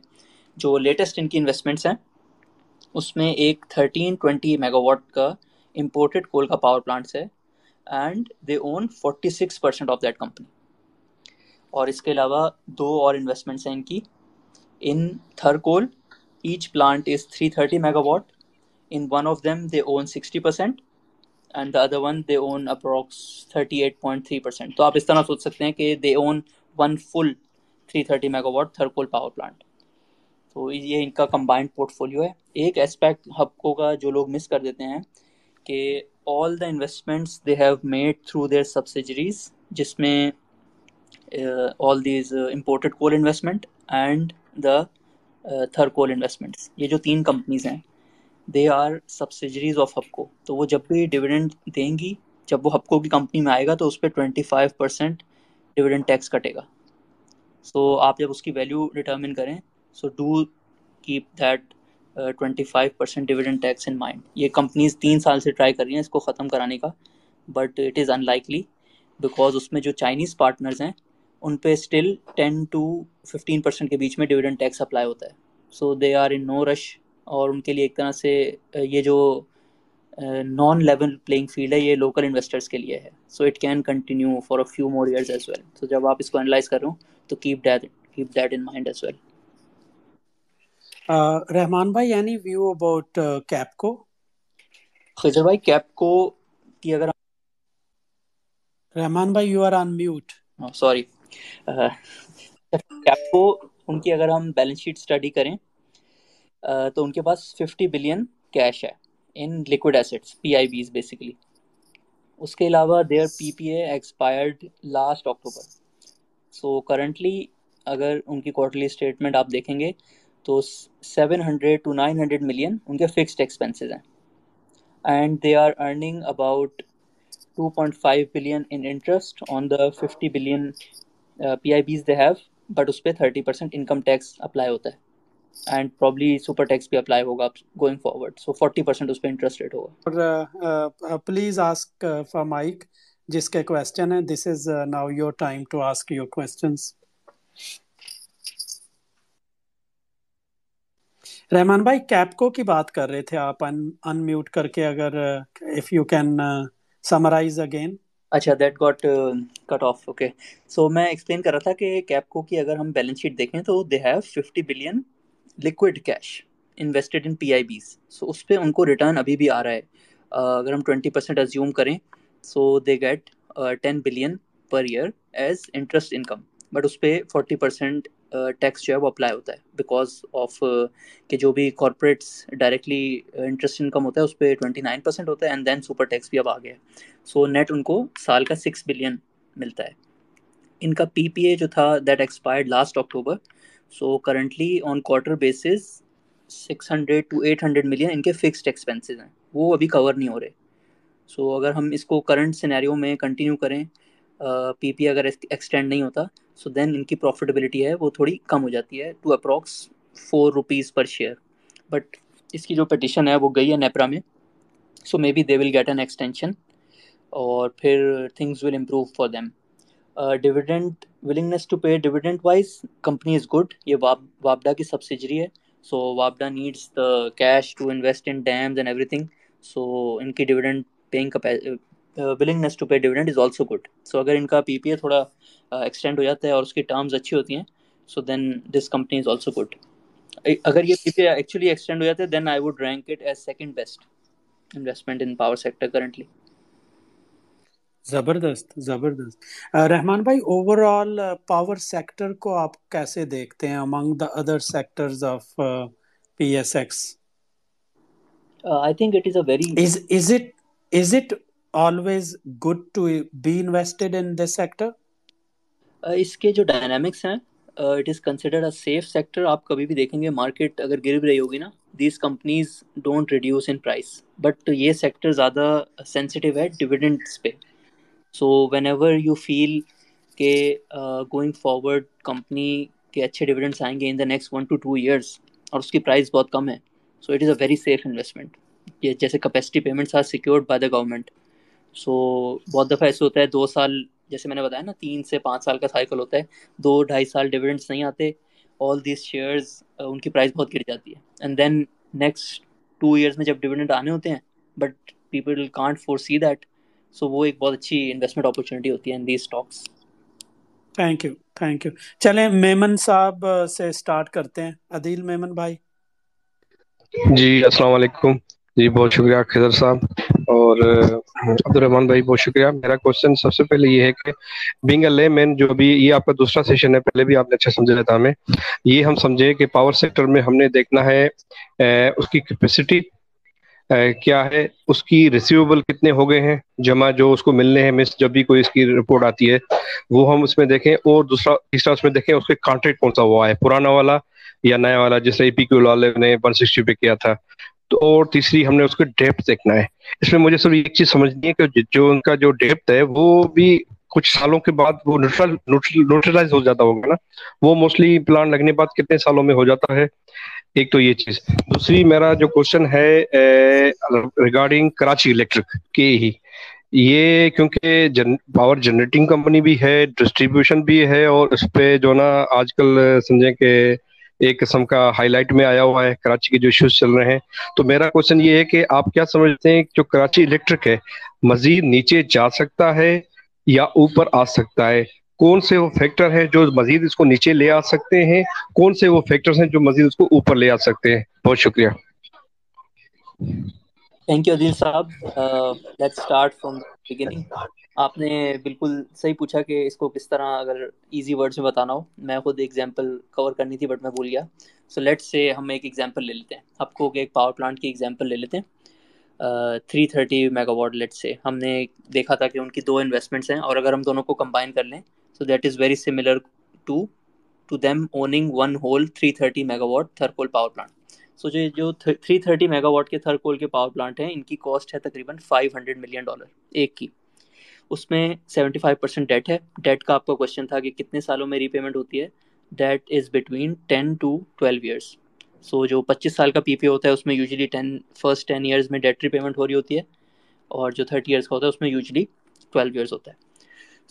جو لیٹسٹ ان کی انویسٹمنٹس ہیں، اس میں ایک تھرٹین ٹوینٹی میگا واٹ کا امپورٹڈ کول کا پاور پلانٹس ہے and they own forty six percent of that company اور اس کے علاوہ دو اور انویسٹمنٹس ہیں ان کی in Thar coal each plant is three thirty mega watt in one of them they own sixty percent and the other one they own approx thirty eight point three percent تو آپ اس طرح سوچ سکتے ہیں کہ they own one full three thirty mega watt Thar coal power plant تو یہ ان کا کمبائنڈ پورٹ فولیو ہے ایک اسپیکٹ ہپکو کا جو لوگ مس کر دیتے ہیں کہ all the investments they have made through their subsidiaries جس میں all these imported coal investment and the Thar coal investments یہ جو تین کمپنیز ہیں they are subsidiaries of Hubco تو وہ جب بھی ڈویڈنڈ دیں گی، جب وہ ہپکو کی کمپنی میں آئے گا تو اس پہ twenty five percent dividend tax کٹے گا. سو آپ جب اس کی ویلیو ڈٹرمن کریں so do keep that twenty five percent dividend tax in mind. یہ کمپنیز تین سال سے ٹرائی کر رہی ہیں اس کو ختم کرانے کا، but it is unlikely because اس میں جو چائنیز پارٹنرز ہیں، ان پہ still ten to fifteen percent کے بیچ میں ڈویڈنڈ ٹیکس اپلائی ہوتا ہے۔ سو دے آر ان نو رش اور ان کے لیے ایک طرح سے یہ جو نان لیول پلینگ فیلڈ ہے، یہ لوکل انویسٹرس کے لیے ہے۔ So it can continue for a few more years as well so جب آپ اس کو انالائز کر رہے ہوں، تو keep keep that in mind as well Rahman بھائی any view about KAPCO Khizar بھائی کیپ کو کی اگر رحمان بھائی you are on mute sorry Kapco کو ان کی اگر ہم بیلنس شیٹ اسٹڈی کریں تو ان کے پاس ففٹی بلین کیش ہے in liquid assets P I Bs basically اس کے علاوہ their P P A expired last October so currently اگر ان کی کوارٹرلی اسٹیٹمنٹ آپ دیکھیں گے تو seven hundred to nine hundred million ان کے فکسڈ ایکسپینسز ہیں. And they are earning about two point five billion in interest on the fifty billion P I Bs they have but اس پہ thirty percent income tax apply ہوتا ہے. اینڈ پرابلی سپر ٹیکس بھی اپلائی ہوگا going forward so forty percent اس پہ انٹرسٹ ریٹ ہوگا. پلیز آسک فار مائک جس کے کوشچن ہے this is now your time to ask your questions Rahman بھائی کیپکو کی بات کر رہے تھے آپ، ان میوٹ کر کے اگر if you can summarise again اچھا that got cut off okay so میں ایکسپلین کر رہا تھا کہ کیپکو کی اگر ہم بیلنس شیٹ دیکھیں تو they have fifty billion liquid cash invested in P I Bs so اس پہ ان کو ریٹرن ابھی بھی آ رہا ہے۔ uh, اگر ہم ٹوینٹی پرسینٹ ازیوم کریں so they get ten billion per year as interest income but اس پہ فورٹی پرسینٹ ٹیکس جو ہے وہ اپلائی ہوتا ہے بیکاز آف uh, کہ جو بھی کارپوریٹس ڈائریکٹلی انٹرسٹ انکم ہوتا ہے اس پہ ٹوئنٹی نائن پرسینٹ ہوتا ہے اینڈ دین سپر ٹیکس بھی اب آ گیا سو نیٹ ان کو سال کا سکس بلین ملتا ہے. ان کا پی پی اے جو تھا that expired last October so currently on quarter basis six hundred to eight hundred million ان کے فکسڈ ایکسپینسز ہیں. وہ ابھی کور نہیں ہو رہے. سو اگر ہم اس کو کرنٹ سینیریو میں کنٹینیو کریں پی پی اگر ایکسٹینڈ نہیں ہوتا سو دین ان کی پروفیٹیبلٹی ہے وہ تھوڑی کم ہو جاتی ہے to approx four rupees per share but اس کی جو پٹیشن ہے وہ گئی ہے نیپرا میں so may be they will get an extension اور پھر things will improve for them dividend willingness to pay dividend wise company is good یہ وابڈا کی سبسڈری ہے so وابڈا needs the cash to invest in dams and every thing so ان کی dividend paying willingness to pay dividend is also good so اگر ان کا پی پی اے تھوڑا ایکسٹینڈ ہو جاتا ہے اور اس کی ٹرمز اچھی ہوتی ہیں so then this company is also good اگر یہ P P A actually extend ہو جاتا ہے then I would rank it as second best investment in power sector currently زبردست زبردست. رحمان بھائی اوور آل پاور سیکٹر کو آپ کیسے دیکھتے ہیں among the other sectors of P S X I think it is a very is is it is it always good to be invested in this sector اس کے جو ڈائنامکس ہیں it is considered a safe sector آپ کبھی بھی دیکھیں گے مارکیٹ اگر گر بھی رہی ہوگی نا these companies don't reduce in price but یہ سیکٹر زیادہ سینسٹیو ہے ڈویڈنٹس پہ so whenever you feel کہ گوئنگ فارورڈ کمپنی کے اچھے ڈویڈنٹس آئیں گے in the next one two two years اور اس کی پرائز بہت کم ہے so it is a very safe investment یہ جیسے capacity payments are secured by the government so بہت دفعہ ایسے ہوتا ہے دو سال جیسے میں نے بتایا نا تین سے پانچ سال کا سائیکل ہوتا ہے دو ڈھائی سال ڈویڈنٹس نہیں آتے آل دیز شیئرز ان کی پرائز بہت گر جاتی ہے۔ And then next two years میں جب ڈویڈنٹ آنے ہوتے ہیں but people can't foresee that so وہ ایک بہت اچھی انویسٹمنٹ اپرچونیٹی ہوتی ہے in these stocks thank you thank you چلیں میمن صاحب سے اسٹارٹ کرتے ہیں۔ عدیل میمن بھائی۔ جی السلام علیکم۔ جی بہت شکریہ خضر صاحب۔ اور عبد الرحمان بھائی، بہت شکریہ۔ میرا کوشچن سب سے پہلے یہ ہے کہ بینگ اے لے مین جو بھی یہ آپ کا دوسرا سیشن ہے، پہلے بھی آپ نے اچھا سمجھا تھا ہمیں۔ یہ ہم سمجھے کہ پاور سیکٹر میں ہم نے دیکھنا ہے اس کی کیپیسٹی کیا ہے، اس کی ریسیویبل کتنے ہو گئے ہیں، جمع جو اس کو ملنے ہیں مس جب بھی کوئی اس کی رپورٹ آتی ہے، وہ ہم اس میں دیکھیں۔ اور دوسرا، تیسرا اس میں دیکھیں، اس کے کانٹریکٹ کون سا ہوا ہے؟ پرانا والا یا نیا والا؟ جیسے پی کیو والے نے ون سکسٹی پہ کیا تھا۔ تو اور تیسری ہم نے اس کے ڈیپتھ دیکھنا ہے۔ اس میں مجھے صرف ایک چیز سمجھنی ہے کہ جو ان کا جو ڈیپتھ ہے، وہ بھی کچھ سالوں کے بعد وہ نیوٹرلائز ہو جاتا ہوگا نا۔ وہ موسٹلی پلان لگنے بعد کتنے سالوں میں ہو جاتا ہے؟ ایک تو یہ چیز۔ دوسری، میرا جو کوشچن ہے ریگارڈنگ کراچی الیکٹرک کے ہی۔ یہ کیونکہ پاور جنریٹنگ کمپنی بھی ہے ڈسٹریبیوشن بھی ہے اور اس پہ جو نا آج کل سمجھیں کہ ایک قسم کا ہائی لائٹ میں آیا ہوا ہے، کراچی کے جو ایشوز چل رہے ہیں۔ تو میرا کوشچن یہ ہے کہ آپ کیا سمجھتے ہیں جو کراچی الیکٹرک ہے، مزید نیچے جا سکتا ہے یا اوپر آ سکتا ہے؟ کون سے وہ فیکٹر ہیں جو مزید اس کو نیچے لے آ سکتے ہیں؟ کون سے وہ فیکٹرز ہیں جو مزید اس کو اوپر لے آ سکتے ہیں؟ بہت شکریہ۔ تھینک یو عدیل صاحب لیٹ اسٹارٹ فرام بگننگ آپ نے بالکل صحیح پوچھا کہ اس کو کس طرح اگر ایزی ورڈس میں بتانا ہو، میں خود ایگزامپل کور کرنی تھی بٹ میں بھول گیا۔ سو لیٹ سے ہم ایک ایگزامپل لے لیتے ہیں۔ آپ کو کہ ایک پاور پلانٹ کی ایگزامپل لے لیتے ہیں۔ Three thirty mega watt let say ہم نے دیکھا تھا کہ ان کی دو انویسٹمنٹس ہیں اور اگر ہم دونوں کو کمبائن کر لیں so that is very similar to to them owning one whole three thirty mega watt Thar coal power plant so جو جو تھری تھرٹی میگا واٹ کے تھر کول کے پاور پلانٹ ہیں، ان کی کاسٹ ہے تقریباً فائیو ہنڈریڈ ملین ڈالر ایک کی۔ اس میں سیونٹی فائیو پرسینٹ ڈیٹ ہے. ڈیٹ کا آپ کا کوشچن تھا کہ کتنے سالوں میں ری پیمنٹ ہوتی ہے. Debt is between ten to twelve years so جو پچیس سال کا پی پی ہوتا ہے، اس میں usually ten first ten years میں ڈیٹ ری پیمنٹ ہو رہی ہوتی ہے. اور جو تھرٹی ایئرس کا ہوتا ہے، اس میں یوزلی ٹویلو ایئرس ہوتا ہے.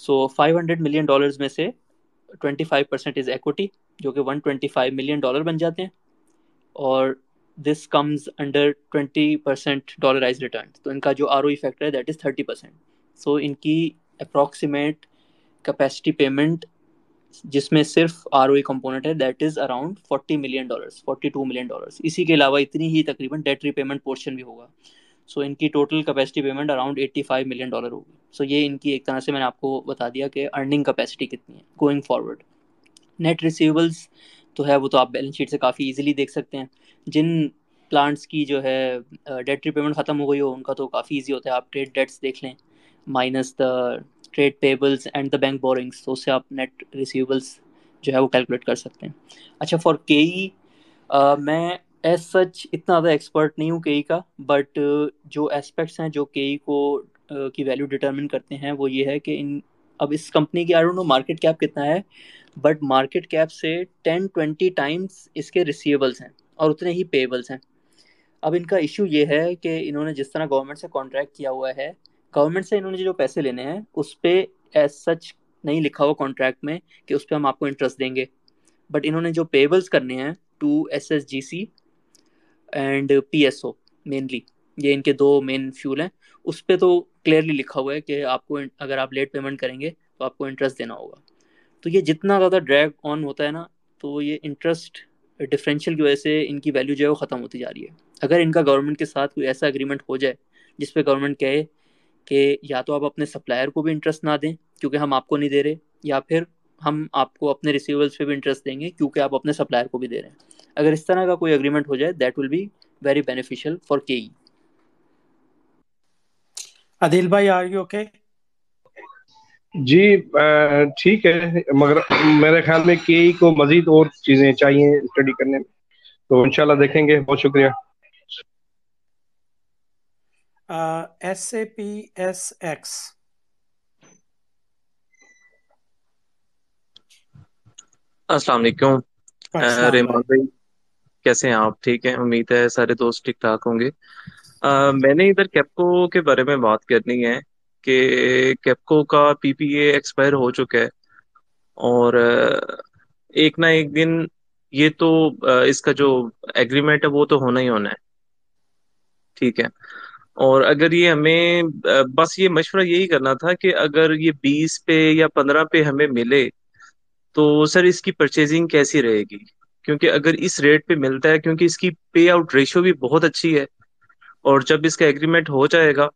So five hundred million dollars میں سے twenty five percent is equity جو کہ one twenty five million dollar بن جاتے ہیں. اور this comes under twenty percent dollarised return تو ان کا جو آر او ای فیکٹر ہے that is thirty percent so ان کی اپروکسیمیٹ کیپیسٹی پیمنٹ جس میں صرف آر او کمپوننٹ ہے that is around forty million dollars forty two million dollars اسی کے علاوہ اتنی ہی تقریباً ڈیٹ ری پیمنٹ پورشن بھی ہوگا. سو ان کی total capacity payment around eighty five million dollar ہوگی. سو یہ ان کی ایک طرح سے میں نے آپ کو بتا دیا کہ ارننگ کیپیسٹی کتنی ہے گوئنگ فارورڈ نیٹ ریسیوبلس تو ہے وہ تو آپ بیلنس شیٹ سے کافی ایزیلی دیکھ سکتے ہیں. جن پلانٹس کی جو ہے ڈیٹ ری پیمنٹ ختم ہو گئی ہو، ان کا تو کافی ایزی ہوتا ہے. آپ ٹریڈ ڈیٹس دیکھ لیں. Minus the trade payables and the bank borrowings تو اس سے آپ نیٹ ریسیوبلس جو ہے وہ کیلکولیٹ کر سکتے ہیں۔ اچھا فار کے ای میں ایز سچ اتنا زیادہ ایکسپرٹ نہیں ہوں کے ای کا بٹ جو اسپیکٹس ہیں جو کے ای کو کی ویلیو ڈٹرمن کرتے ہیں، وہ یہ ہے کہ ان، اب اس کمپنی کی I don't know market cap کتنا ہے بٹ مارکیٹ کیپ سے ٹین ٹوینٹی ٹائمس اس کے ریسیویبلس ہیں اور اتنے ہی پیبلس ہیں۔ اب ان کا ایشو یہ ہے کہ انہوں نے جس طرح گورنمنٹ سے کانٹریکٹ کیا ہوا ہے گورنمنٹ سے انہوں نے جو پیسے لینے ہیں، اس پہ ایز سچ نہیں لکھا ہوا کانٹریکٹ میں کہ اس پہ ہم آپ کو انٹرسٹ دیں گے۔ بٹ انہوں نے جو پیبلس کرنے ہیں to S S G C and P S O mainly یہ ان کے دو مین فیول ہیں۔ اس پہ تو کلیئرلی لکھا ہوا ہے کہ آپ کو اگر آپ لیٹ پیمنٹ کریں گے تو آپ کو انٹرسٹ دینا ہوگا۔ تو یہ جتنا زیادہ ڈریگ آن ہوتا ہے نا، تو یہ انٹرسٹ ڈفرینشیل کی وجہ سے ان کی ویلیو جو ہے وہ ختم ہوتی جا رہی ہے۔ اگر ان کا گورنمنٹ کے ساتھ کوئی ایسا اگریمنٹ ہو جائے جس پہ گورنمنٹ کہے کہ یا تو آپ اپنے سپلائر کو بھی انٹرسٹ نہ دیں کیونکہ ہم آپ کو نہیں دے رہے یا پھر ہم آپ کو اپنے ریسیولس پہ بھی انٹرسٹ دیں گے کیونکہ آپ اپنے سپلائر کو بھی دے رہے ہیں۔ اگر اس طرح کا کوئی اگریمنٹ ہو جائے that will be very beneficial for K E Adeel بھائی آر یو اوکے جی ٹھیک ہے مگر میرے خیال میں کے کو مزید اور چیزیں چاہیے اسٹڈی کرنے میں۔ تو انشاءاللہ دیکھیں گے۔ بہت شکریہ۔ S A P S X. السلام علیکم۔ ریمان بھائی کیسے ہیں آپ؟ ٹھیک ہیں؟ امید ہے سارے دوست ٹھیک ٹھاک ہوں گے۔ میں نے ادھر کیپکو کے بارے میں بات کرنی ہے کہ کیپکو کا پی پی اے ایکسپائر ہو چکا ہے اور ایک نہ ایک دن یہ تو اس کا جو ایگریمنٹ ہے وہ تو ہونا ہی ہونا ہے۔ ٹھیک ہے۔ اور اگر یہ ہمیں بس یہ مشورہ یہی کرنا تھا کہ اگر یہ بیس پہ یا پندرہ پہ ہمیں ملے تو سر اس کی پرچیزنگ کیسی رہے گی؟ کیونکہ اگر اس ریٹ پہ ملتا ہے، کیونکہ اس کی پے آؤٹ ریشو بھی بہت اچھی ہے اور جب اس کا ایگریمنٹ ہو جائے گا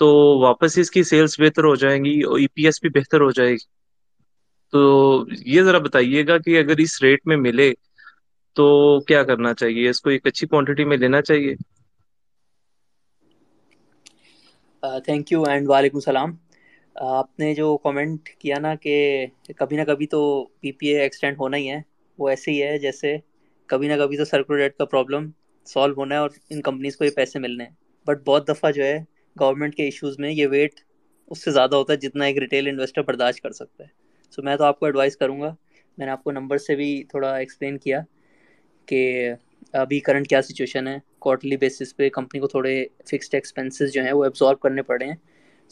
تو واپس اس کی سیلز بہتر ہو جائیں گی اور ای پی ایس بھی بہتر ہو جائے گی۔ تو یہ ذرا بتائیے گا کہ اگر اس ریٹ میں ملے تو کیا کرنا چاہیے؟ اس کو ایک اچھی کوانٹٹی میں لینا چاہیے؟ تھینک یو اینڈ وعلیکم السلام. آپ نے جو کامنٹ کیا نا کہ کبھی نہ کبھی تو پی پی اے ایکسٹینڈ ہونا ہی ہے، وہ ایسے ہی ہے جیسے کبھی نہ کبھی تو سرکول ریٹ کا پرابلم سالو ہونا ہے اور ان کمپنیز کو یہ پیسے ملنے ہیں. بٹ بہت دفعہ جو ہے گورنمنٹ کے ایشوز میں یہ ویٹ اس سے زیادہ ہوتا ہے جتنا ایک ریٹیل انویسٹر برداشت کر سکتا ہے. سو so میں تو آپ کو ایڈوائز کروں گا، میں نے آپ کو نمبر سے بھی تھوڑا ایکسپلین کیا کہ ابھی کرنٹ کیا سچویشن ہے. کوارٹرلی بیسس پہ کمپنی کو تھوڑے فکسڈ ایکسپینسز جو ہیں وہ ایبزارو کرنے پڑے ہیں۔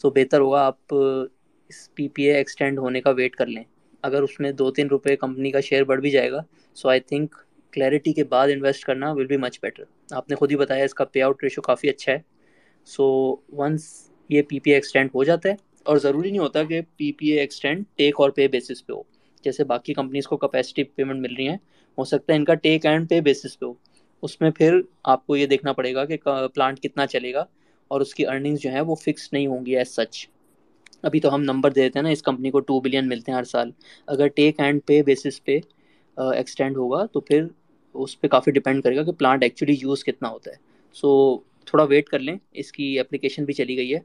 سو بہتر ہوگا آپ اس پی پی اے ایکسٹینڈ ہونے کا ویٹ کر لیں۔ اگر اس میں دو تین روپے کمپنی کا شیئر بڑھ بھی جائے گا سو آئی تھنک کلیئرٹی کے بعد انویسٹ کرنا ول بی مچ بیٹر آپ نے خود ہی بتایا اس کا پے آؤٹ ریشو کافی اچھا ہے۔ سو ونس یہ پی پی اے ایکسٹینڈ ہو جاتا ہے، اور ضروری نہیں ہوتا کہ P P A extend take اور پے بیسس پہ ہو۔ جیسے باقی کمپنیز کو کیپیسٹی پیمنٹ مل رہی ہیں، ہو سکتا ہے ان کا ٹیک اینڈ پے بیسس پہ ہو۔ اس میں پھر آپ کو یہ دیکھنا پڑے گا کہ پلانٹ کتنا چلے گا اور اس کی ارننگز جو ہیں وہ فکس نہیں ہوں گی ایز سچ ابھی تو ہم نمبر دے دیتے ہیں نا، اس کمپنی کو ٹو بلین ملتے ہیں ہر سال. اگر ٹیک اینڈ پے بیسس پہ ایکسٹینڈ ہوگا تو پھر اس پہ کافی ڈپینڈ کرے گا کہ پلانٹ ایکچولی یوز کتنا ہوتا ہے. سو تھوڑا ویٹ کر لیں، اس کی اپلیکیشن بھی چلی گئی ہے.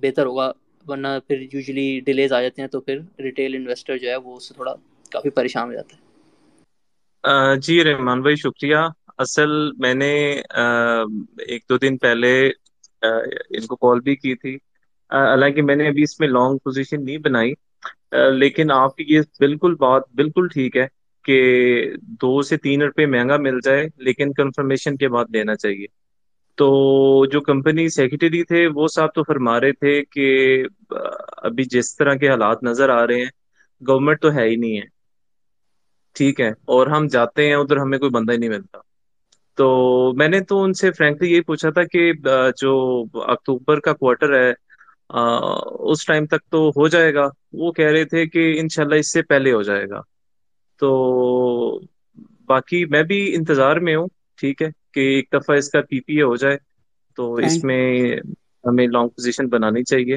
بہتر ہوگا، ورنہ پھر یوزلی ڈیلیز آ جاتے ہیں تو پھر ریٹیل انویسٹر جو ہے وہ اس سے تھوڑا کافی پریشان ہو جاتا ہے. جی رحمان بھائی، شکریہ۔ اصل میں نے ایک دو دن پہلے ان کو کال بھی کی تھی۔ حالانکہ میں نے ابھی اس میں لانگ پوزیشن نہیں بنائی۔ لیکن آپ کی یہ بالکل بات بالکل ٹھیک ہے کہ دو سے تین روپے مہنگا مل جائے، لیکن کنفرمیشن کے بعد لینا چاہیے۔ تو جو کمپنی سیکرٹری تھے، وہ صاحب تو فرما رہے تھے کہ ابھی جس طرح کے حالات نظر آ رہے ہیں گورنمنٹ تو ہے ہی نہیں ہے۔ ٹھیک ہے اور ہم جاتے ہیں ادھر ہمیں کوئی بندہ ہی نہیں ملتا۔ تو میں نے تو ان سے فرینکلی یہی پوچھا تھا کہ جو اکتوبر کا کوارٹر ہے اس ٹائم تک تو ہو جائے گا۔ وہ کہہ رہے تھے کہ انشاءاللہ اس سے پہلے ہو جائے گا۔ تو باقی میں بھی انتظار میں ہوں ٹھیک ہے کہ ایک دفعہ اس کا پی پی اے ہو جائے۔ تو اس میں ہمیں لانگ پوزیشن بنانی چاہیے۔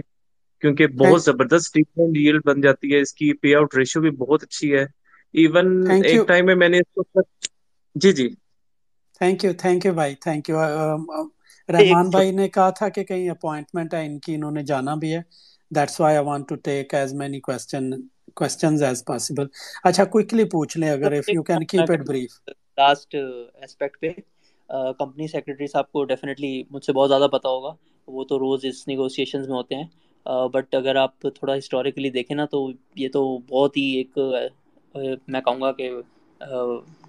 کیونکہ بہت زبردست ٹریٹمنٹ بن جاتی ہے۔ اس کی پے آؤٹ ریشو بھی بہت اچھی ہے۔ ایون ایک ٹائم میں میں نے اس کو جی جی۔ تھینک یو تھینک یو بھائی تھینک یو رحمان بھائی نے کہا تھا کہ کہیں اپوائنٹمنٹ ہے ان کی انہوں نے جانا بھی ہے۔ That's why I want to take as many question questions as possible اچھا کوئکلی پوچھ لیں اگر if you can keep it brief last aspect پہ کمپنی سیکرٹری صاحب کو ڈیفینیٹلی مجھ سے بہت زیادہ پتا ہوگا۔ وہ تو روز اس نیگوسیشنز میں ہوتے ہیں۔ بٹ اگر آپ تھوڑا ہسٹوریکلی دیکھیں نا تو یہ تو بہت ہی ایک میں کہوں گا کہ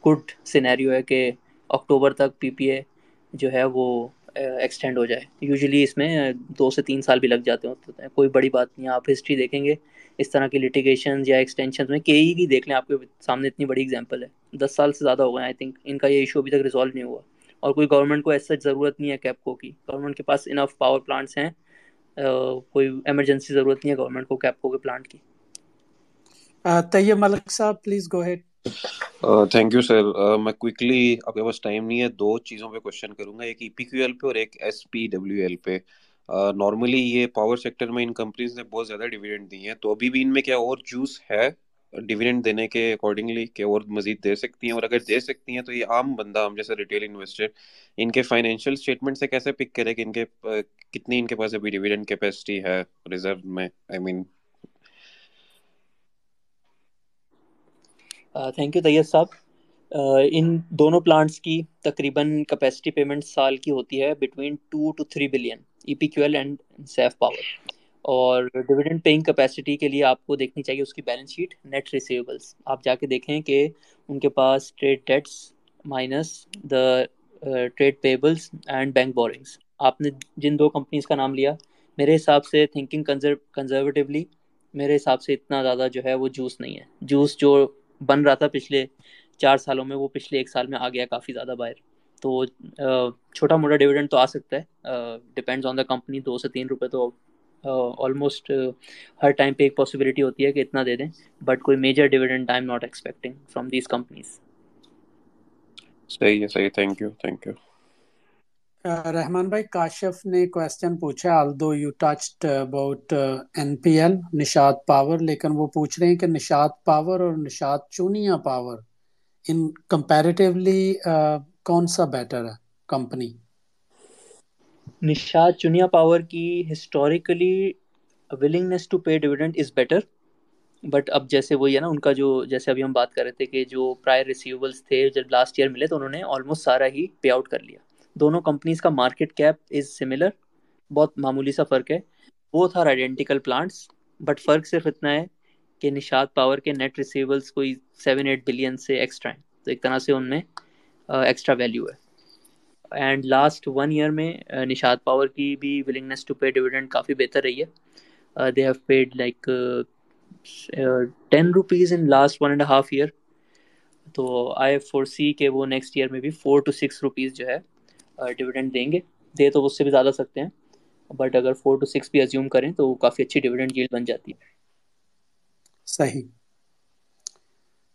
گڈ سینیریو ہے کہ اکتوبر تک پی پی اے جو ہے وہ ایکسٹینڈ ہو جائے۔ یوزلی اس میں دو سے تین سال بھی لگ جاتے ہوتے ہیں۔ کوئی بڑی بات نہیں، آپ ہسٹری دیکھیں گے۔ اس طرح کی لٹیگیشن یا ایکسٹینشن میں کئی بھی دیکھ لیں، آپ کے سامنے اتنی بڑی اگزامپل ہے۔ دس سال سے زیادہ ہو گئے آئی تھنک ان کا یہ ایشو ابھی تک ریزالو نہیں ہوا۔ اور کوئی گورنمنٹ کو ایسا ضرورت نہیں ہے کیپکو کی۔ گورنمنٹ کے پاس انف پاور پلانٹس ہیں۔ کوئی ایمرجنسی ضرورت نہیں ہے گورنمنٹ کو کیپکو کے پلانٹ کی۔ طیب ملک صاحب please go ahead thank you sir میں کوئکلی آپ کے پاس ٹائم نہیں ہے دو چیزوں پہ کوشچن کروں گا ایک ای پی کیو ایل پہ اور ایک ایس پی ڈبلیو ایل پہ نارملی یہ پاور سیکٹر میں ان کمپنیز نے بہت زیادہ ڈویڈنڈ دی ہیں تو ابھی بھی ان میں کیا اور جوس ہے ڈیویڈنڈ دینے کے اکارڈنگلی کہ اور مزید دے سکتی ہیں اور اگر دے سکتی ہیں تو یہ عام بندہ ہم جیسے ریٹیل انویسٹر ان کے فائنینشیل اسٹیٹمنٹ سے کیسے پک کرے کہ ان کے کتنی ان کے پاس ابھی ڈیویڈنڈ کیپیسٹی ہے ریزرو میں I mean thank you Tayyab صاحب. ان دونوں پلانٹس کی تقریباً کیپیسٹی پیمنٹ سال کی ہوتی ہے between two to three billion E P Q L and Saif power اور ڈویڈنڈ پیئنگ کیپیسٹی کے لیے آپ کو دیکھنی چاہیے اس کی بیلنس شیٹ نیٹ ریسیویبلس آپ جا کے دیکھیں کہ ان کے پاس trade debts minus the trade payables and bank borrowings آپ نے جن دو کمپنیز کا نام لیا، میرے حساب سے تھنکنگ کنزرویٹیولی میرے حساب سے اتنا زیادہ جو ہے وہ جوس نہیں ہے. جوس جو بن رہا تھا پچھلے چار سالوں میں، وہ پچھلے ایک سال میں آ گیا کافی زیادہ باہر۔ تو چھوٹا موٹا ڈویڈنڈ تو آ سکتا ہے۔ ڈپینڈز آن دا کمپنی دو سے تین روپے تو آلموسٹ ہر ٹائم پہ ایک پاسبلٹی ہوتی ہے کہ اتنا دے دیں۔ بٹ کوئی major dividend I am not expecting from these companies صحیح ہے، صحیح thank you thank you Rahman بھائی، کاشف نے کوشچن پوچھا although you touched about N P L Nishat power لیکن وہ پوچھ رہے ہیں کہ نشاد پاور اور Nishat Chunian power in comparatively کون سا بیٹر ہے کمپنی نشاد چنیا پاور کی historically willingness to pay dividend is better but اب جیسے وہی ہے نا، ان کا جو، جیسے ابھی ہم بات کر رہے تھے کہ جو پرائر ریسیویبلس تھے، جب لاسٹ ایئر ملے تو انہوں نے آلموسٹ سارا ہی پے آؤٹ کر لیا۔ دونوں کمپنیز کا مارکیٹ کیپ از سملر بہت معمولی سا فرق ہے. وہ تھا آئیڈینٹیکل پلانٹس بٹ فرق صرف اتنا ہے کہ نشاد پاور کے نیٹ ریسیویبلس کوئی سیون ایٹ بلین سے ایکسٹرا ہیں. تو ایک طرح سے ان میں ایکسٹرا ویلیو ہے. اینڈ لاسٹ ون ایئر میں نشاد پاور کی بھی ولنگنیس ٹو پے ڈویڈنڈ کافی بہتر رہی ہے. They have paid like ten rupees in last one and half year تو آئی فور سی کہ وہ نیکسٹ ایئر میں بھی فور ٹو سکس روپیز جو ہے ڈویڈنڈ دیں گے۔ دے تو اس سے بھی زیادہ سکتے ہیں۔ بٹ اگر فور ٹو سکس بھی ازیوم کریں تو وہ کافی اچھی ڈویڈنڈ جیل بن جاتی ہے۔ صحیح۔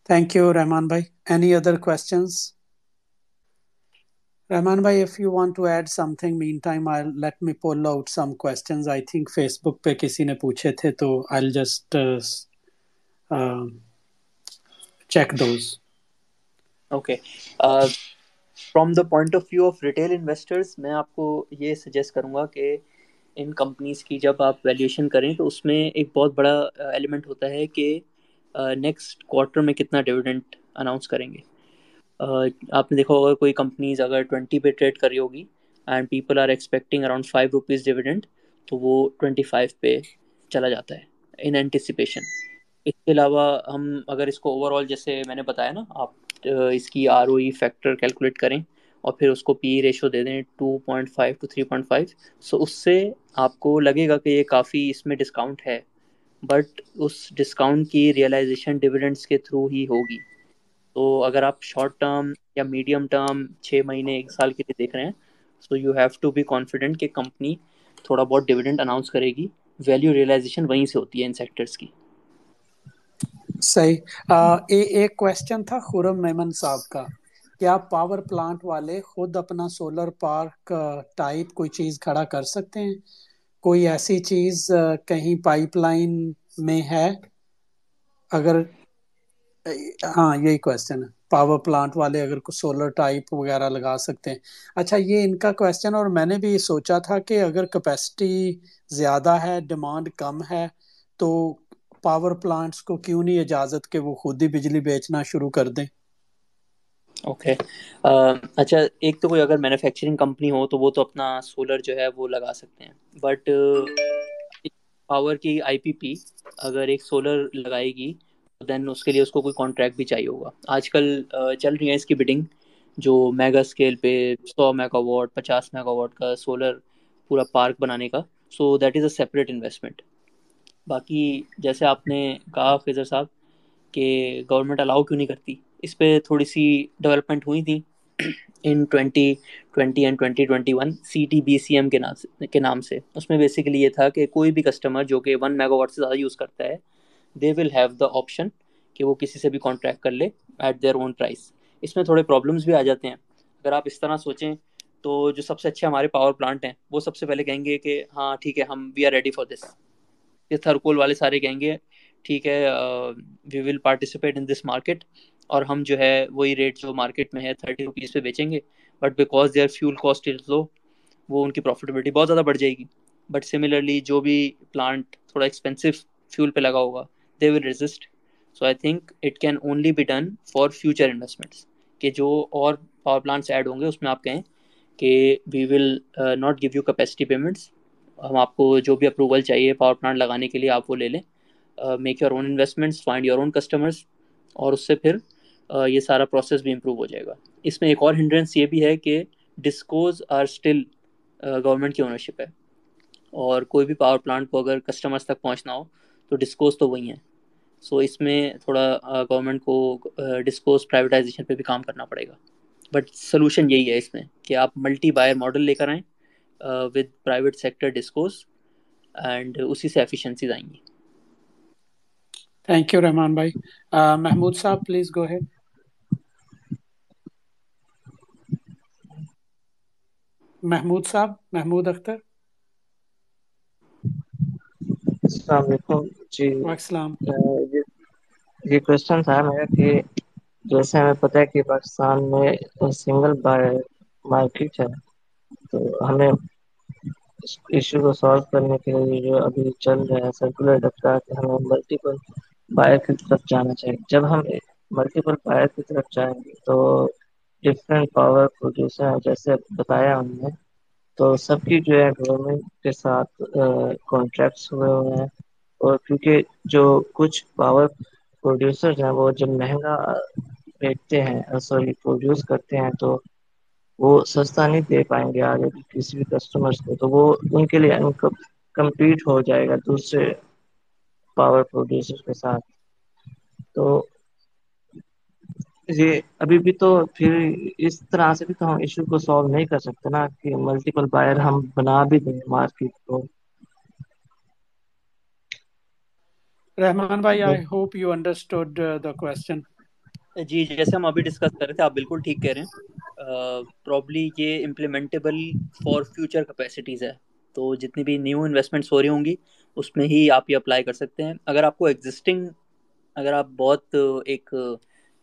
تھینک یو رحمان بھائی اینی ادر کوشچنس رحمان بھائی if you want to add something meantime I let me pull out some questions I think Facebook پہ کسی نے پوچھے تھے تو I just check those okay from the point of view of retail investors میں آپ کو یہ سجیسٹ کروں گا کہ ان کمپنیز کی جب آپ ویلیویشن کریں تو اس میں ایک بہت بڑا uh, ایلیمنٹ ہوتا ہے کہ uh, نیکسٹ کوارٹر میں کتنا ڈویڈنٹ اناؤنس کریں گے. Uh, آپ نے دیکھا ہوگا کوئی کمپنیز اگر ٹوینٹی پہ ٹریڈ کری ہوگی and people are expecting around five rupees dividend تو وہ ٹوینٹی فائیو پہ چلا جاتا ہے ان اینٹیسپیشن اس کے علاوہ ہم اگر اس کو اوور آل جیسے میں نے بتایا نا، آپ اس کی R O E factor calculate کریں اور پھر اس کو پی ریشو دے دیں two point five to three point five so اس سے آپ کو لگے گا کہ یہ کافی اس میں ڈسکاؤنٹ ہے بٹ اس ڈسکاؤنٹ کی ریئلائزیشن ڈویڈنٹس کے تھرو ہی ہوگی۔ تو اگر آپ شارٹ ٹرم یا میڈیم ٹرم چھ مہینے، ایک سال کے لیے دیکھ رہے ہیں so you have to be confident کہ کمپنی تھوڑا بہت ڈویڈنٹ اناؤنس کرے گی۔ ویلیو ریئلائزیشن وہیں سے ہوتی ہے ان سیکٹرس کی۔ صحیح. ایک کوشچن تھا خورم میمن صاحب کا. کیا پاور پلانٹ والے خود اپنا سولر پارک ٹائپ کوئی چیز کھڑا کر سکتے ہیں؟ کوئی ایسی چیز کہیں پائپ لائن میں ہے؟ اگر ہاں یہی کوشچن ہے. پاور پلانٹ والے اگر سولر ٹائپ وغیرہ لگا سکتے ہیں؟ اچھا یہ ان کا کوشچن اور میں نے بھی سوچا تھا کہ اگر کیپیسٹی زیادہ ہے ڈیمانڈ کم ہے تو پاور پلانٹس کو کیوں نہیں اجازت کہ وہ خود ہی بجلی بیچنا شروع کر دیں؟ اوکے اچھا ایک تو کوئی اگر مینوفیکچرنگ کمپنی ہو تو وہ تو اپنا سولر جو ہے وہ لگا سکتے ہیں. بٹ پاور کی آئی پی پی اگر ایک سولر لگائے گی دین اس کے لیے اس کو کوئی کانٹریکٹ بھی چاہیے ہوگا. آج کل چل رہی ہے اس کی بڈنگ جو میگا اسکیل پہ سو میگا واٹ پچاس میگا واٹ کا سولر پورا پارک بنانے کا. So that is a separate investment باقی جیسے آپ نے کہا فیضر صاحب کہ گورنمنٹ الاؤ کیوں نہیں کرتی؟ اس پہ تھوڑی سی ڈیولپمنٹ ہوئی تھیں in twenty twenty and twenty twenty one C T B C M کے نام کے نام سے۔ اس میں بیسیکلی یہ تھا کہ کوئی بھی کسٹمر جو کہ ون میگا واٹ سے زیادہ یوز کرتا ہے they will have the option کہ وہ کسی سے بھی کانٹریکٹ کر لے ایٹ دیئر اون پرائز اس میں تھوڑے پرابلمس بھی آ جاتے ہیں۔ اگر آپ اس طرح سوچیں تو جو سب سے اچھے ہمارے پاور پلانٹ ہیں، وہ سب سے پہلے کہیں گے کہ ہاں ٹھیک ہے، ہم we are ready for this یہ تھرکول والے سارے کہیں گے، ٹھیک ہے we will participate in this market اور ہم جو ہے وہی ریٹ جو مارکیٹ میں ہے تھرٹی روپیز پہ بیچیں گے. But because their fuel cost is low وہ ان کی پروفیٹیبلٹی بہت زیادہ بڑھ جائے گی. بٹ سملرلی جو بھی پلانٹ تھوڑا ایکسپینسو فیول پہ لگا ہوگا they will resist so I think it can only be done for future investments کہ جو اور پاور پلانٹس ایڈ ہوں گے، اس میں آپ کہیں کہ we will not give you capacity payments ہم آپ کو جو بھی اپروول چاہیے پاور پلانٹ لگانے کے لیے آپ وہ لے لیں۔ Make your own investments find your own customers اور اس سے پھر یہ سارا پروسیس بھی امپروو ہو جائے گا۔ اس میں ایک اور ہنڈرینس یہ بھی ہے کہ ڈسکوز آر اسٹل گورنمنٹ کی اونرشپ ہے۔ اور کوئی بھی پاور پلانٹ کو اگر کسٹمرس تک پہنچنا ہو تو ڈسکوز تو وہی ہیں۔ سو اس میں تھوڑا گورنمنٹ کو ڈسکوز پرائیویٹائزیشن پہ بھی کام کرنا پڑے گا۔ بٹ سلوشن یہی ہے اس میں کہ آپ ملٹی بائر ماڈل لے کر آئیں۔ With private sector discos and اسی سے ایفیشنسیز آئیں گی۔ تھینک یو رحمان بھائی محمود صاحب پلیز گو ہیڈ محمود صاحب محمود اختر۔ السلام علیکم۔ جی السلام یہ کوشچن تھا میرا کہ جیسے ہمیں پتہ ہے کہ پاکستان میں سنگل مارکیٹ ہے تو ہمیں ایشو کو سالو کرنے کے لیے جو ابھی چل رہا ہے سرکولر ڈکٹا کہ ہمیں ملٹیپل بائر کی طرف جانا چاہیے۔ جب ہم ملٹیپل بائر کی طرف جائیں گے تو ڈفرینٹ پاور پروڈیوسر جیسے بتایا ہم نے۔ تو سب کی جو ہے گورنمنٹ کے ساتھ کانٹریکٹس ہوئے ہوئے ہیں۔ اور کیونکہ جو کچھ پاور پروڈیوسر ہیں، وہ جب مہنگا بیچتے ہیں سوری پروڈیوس کرتے ہیں تو وہ سستا نہیں دے پائیں گے آگے کسی بھی کسٹمرس کو تو وہ ان کے لیے کمپلیٹ ہو جائے گا دوسرے پاور پروڈیوسر کے ساتھ۔ تو یہ ابھی بھی تو پھر اس طرح سے بھی تو ہم ایشو کو سالو نہیں کر سکتے نا کہ ملٹیپل بائر ہم بنا بھی دیں مارکیٹ کو۔ رحمان بھائی I hope you understood the question جی جیسے ہم ابھی ڈسکس کر رہے تھے آپ بالکل ٹھیک کہہ رہے ہیں۔ پرابلی یہ امپلیمنٹیبل فار فیوچر کیپیسٹیز ہے۔ تو جتنی بھی نیو انویسٹمنٹس ہو رہی ہوں گی، اس میں ہی آپ یہ اپلائی کر سکتے ہیں۔ اگر آپ کو ایگزسٹنگ اگر آپ بہت ایک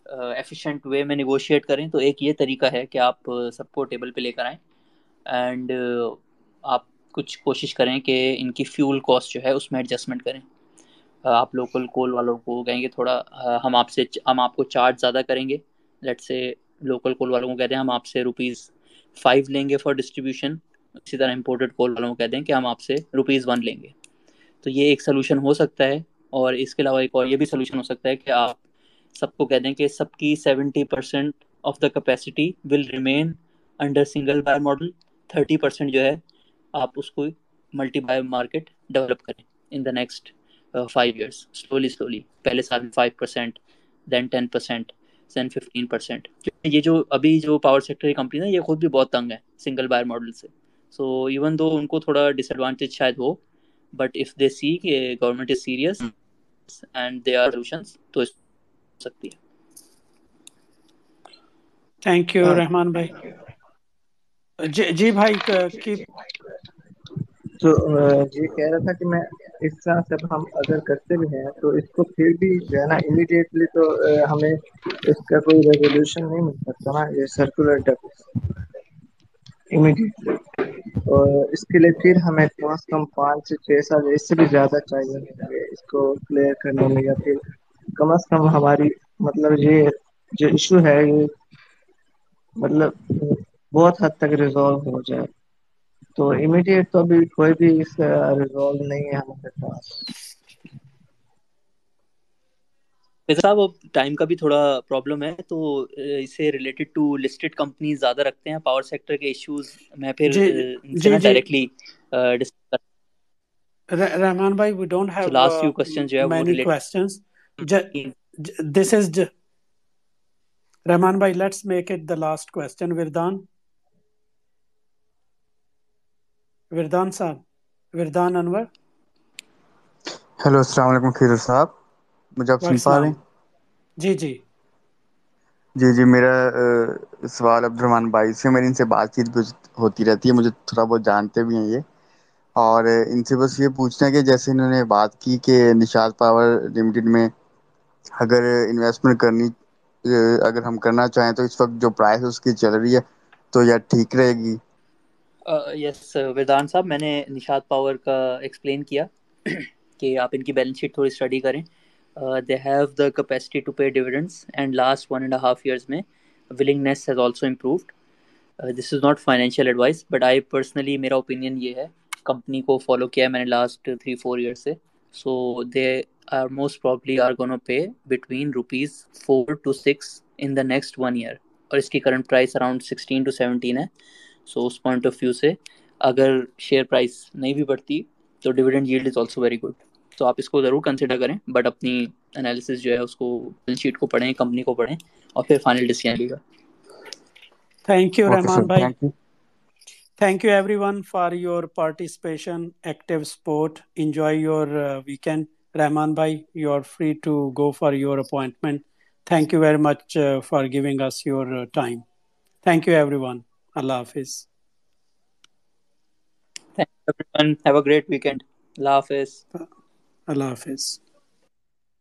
ایفیشینٹ وے میں نیگوشیٹ کریں، تو ایک یہ طریقہ ہے کہ آپ سب کو ٹیبل پہ لے کر آئیں۔ اینڈ آپ کچھ کوشش کریں کہ ان کی فیول کاسٹ جو ہے، اس میں ایڈجسٹمنٹ کریں۔ آپ لوکل کول والوں کو کہیں گے تھوڑا، ہم آپ سے، ہم آپ کو چارج زیادہ کریں گے۔ لیٹ سے لوکل کول والوں کو کہتے ہیں ہم آپ سے روپیز فائیو لیں گے فار ڈسٹریبیوشن اسی طرح امپورٹڈ کول والوں کو کہتے ہیں کہ ہم آپ سے روپیز ون لیں گے. تو یہ ایک سلوشن ہو سکتا ہے اور اس کے علاوہ ایک اور یہ بھی سلوشن ہو سکتا ہے کہ آپ سب کو کہہ دیں کہ سب کی seventy percent of the capacity will remain under single buyer model thirty percent جو ہے آپ اس کو ملٹی بائر مارکیٹ ڈیولپ کریں in the next five years slowly slowly پہلے سال میں five percent then ten percent then fifteen percent یہ جو ابھی جو پاور سیکٹر کی کمپنی ہے یہ خود بھی بہت تنگ ہے سنگل بائر ماڈل سے. سو ایون دو ان کو تھوڑا ڈس ایڈوانٹیج شاید ہو بٹ اف دے سی کہ government is serious and they are solutions تو سکتی ہے۔ تھینک یو رحمان بھائی۔ جی جی بھائی تو جی کہہ رہا تھا کہ میں اس طرح سے ہم اگر کرتے بھی ہیں تو اس کو پھر بھی جو ہے نا امیڈیٹلی تو ہمیں اس کا کوئی ریزولوشن نہیں مل سکتا نا، یہ سرکولر ڈ امیڈیٹلی اور اس کے لیے پھر ہمیں کم از کم پانچ سے چھ سال اس سے بھی زیادہ چاہیے۔ اس کو کلیئر کرنے میں یا پھر کم از کم ہماری مطلب یہ جو ایشو ہے، یہ مطلب بہت حد تک ریزالو ہو جائے۔ تو امیڈیٹ تو ابھی کوئی بھی اس کا ریزالو نہیں ہے ہمارے پاس۔ صاحب اب ٹائم کا بھی تھوڑا پرابلم ہے تو اسے ریلیٹڈ ٹو لسٹڈ کمپنیز زیادہ رکھتے ہیں پاور سیکٹر کے ایشوز میں پھر ان سے نا ڈائریکٹلی رحمان بھائی we don't have last few question جو ہے وہ many questions this is Rahman بھائی let's make it the last question Vardan. Vardan صاحب وردان انور۔ ہیلو السلام علیکم خیر صاحب۔ مجھے آپ سن پا رہے ہیں؟ جی جی۔ جی جی میرا سوال عبد الرحمان بھائی سے میری ان سے بات چیت ہوتی رہتی ہے مجھے تھوڑا بہت جانتے بھی ہیں یہ۔ اور ان سے بس یہ پوچھنا ہے کہ جیسے انہوں نے بات کی کہ نشاد پاور لمیٹڈ میں اگر انویسٹمنٹ کرنی اگر ہم کرنا چاہیں تو اس وقت جو پرائس اس کی چل رہی ہے تو یا ٹھیک رہے گی۔ یس وردان صاحب میں نے نشاد پاور کا ایکسپلین کیا کہ آپ ان کی بیلنس شیٹ تھوڑی اسٹڈی کریں they have the capacity to pay dividends and last one and half years میں willingness has also improved this is not financial advice but I personally میرا اوپینین یہ ہے کمپنی کو فالو کیا ہے میں نے لاسٹ تھری فور ایئرس سے so they are most probably are gonna pay between rupees four to six in the next one year اور اس کی current price around sixteen to seventeen ہے سو اس پوائنٹ آف ویو سے اگر شیئر پرائس نہیں بھی بڑھتی تو dividend yield is also very good تو آپ اس کو ضرور کنسیڈر کریں بٹ اپنی انالیسس جو ہے اس کو بیلنس شیٹ کو پڑھیں کمپنی کو پڑھیں اور پھر فائنل ڈیسیزن لے گا تھینک یو رحمان بھائی thank you Thank you everyone for your participation, active sport. Enjoy your uh, weekend. Rahman bhai, you are free to go for your appointment. Thank you very much uh, for giving us your uh, time. اللہ حافظ۔ اللہ حافظ اللہ حافظ۔